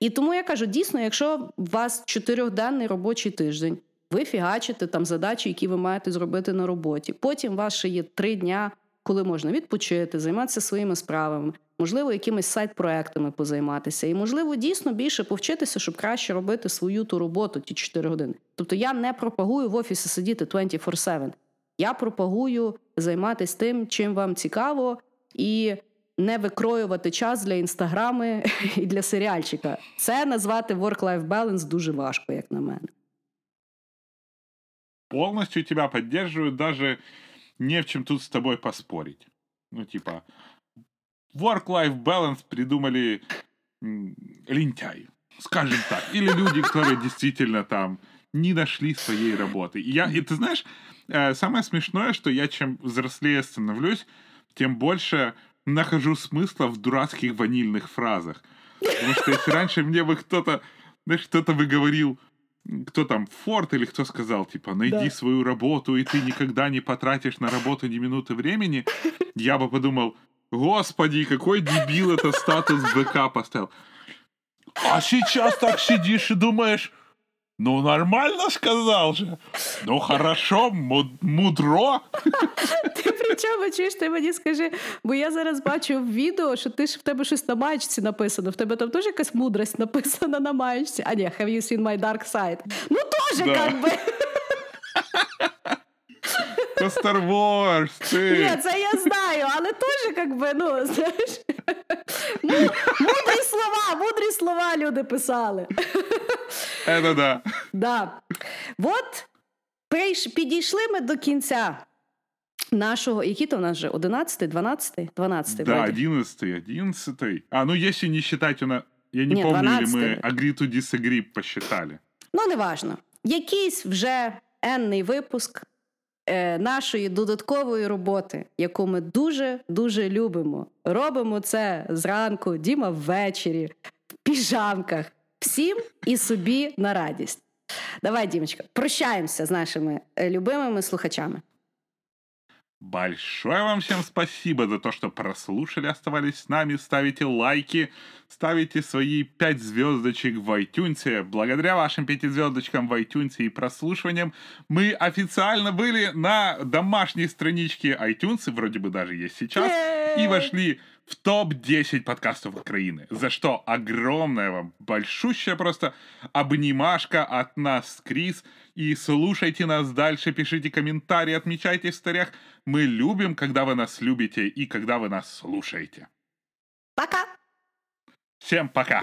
І тому я кажу: дійсно, якщо у вас чотирьохденний робочий тиждень, ви фігачите там задачі, які ви маєте зробити на роботі. Потім у вас ще є три дня, коли можна відпочити, займатися своїми справами, можливо, якимись сайт-проектами позайматися, і можливо дійсно більше повчитися, щоб краще робити свою ту роботу, ті 4 години. Тобто я не пропагую в офісі сидіти 24-7. Я пропагую займатися тим, чим вам цікаво, і не викроювати час для інстаграми і для серіальчика. Це назвати work-life balance дуже важко, як на мене. Полностью тебя поддерживаю, даже не в чем тут с тобой поспорить. Ну, типа, work-life balance придумали лентяи, скажем так. Или люди, которые действительно там не нашли своей работы. И, я, и ты знаешь, э, самое смешное, что я чем взрослее становлюсь, тем больше нахожу смысла в дурацких ванильных фразах. Потому что если раньше мне бы кто-то, знаешь, кто-то бы говорил, кто там, Форд или кто сказал, типа, найди да. свою работу, и ты никогда не потратишь на работу ни минуты времени, я бы подумал, господи, какой дебил это статус БК поставил. А сейчас так сидишь и думаешь, ну нормально сказал же. Ну хорошо, мудро. Ти при чому чуєш, ти мені скажи, бо я зараз бачу в відео, що ти ж в тебе щось на маєчці написано. В тебе там теж якась мудрость написана на маєчці. А ні, have you seen my dark side? Ну теж да. як би. Це Star Wars, ти. Ні, це я знаю, але теж, як би, ну, знаєш. Мудрі слова, мудрі слова люди писали. Это да. Да. От підійшли ми до кінця нашого, який то у нас же 11, 12, 12. Да, 11, 11. А, ну если не считать, у я не, не помню, 12. или мы agree to disagree посчитали. Ну, неважно. Якийсь вже енний випуск е, нашої додаткової роботи, яку ми дуже-дуже любимо. Робимо це зранку, Діма ввечері, в піжамках. Всім і собі на радість. Давай, Дімочка, прощаємося з нашими е, любимими слухачами. Большое вам всем спасибо за то, что прослушали, оставались с нами, ставите лайки, ставите свои 5 звездочек в iTunes. Благодаря вашим 5 звездочкам в iTunes и прослушиваниям мы официально были на домашней страничке iTunes, вроде бы даже есть сейчас, и вошли в топ-10 подкастов Украины. За что огромное вам, большущая просто обнимашка от нас, Крис. И слушайте нас дальше, пишите комментарии, отмечайте в старях. Мы любим, когда вы нас любите и когда вы нас слушаете. Пока! Всем пока!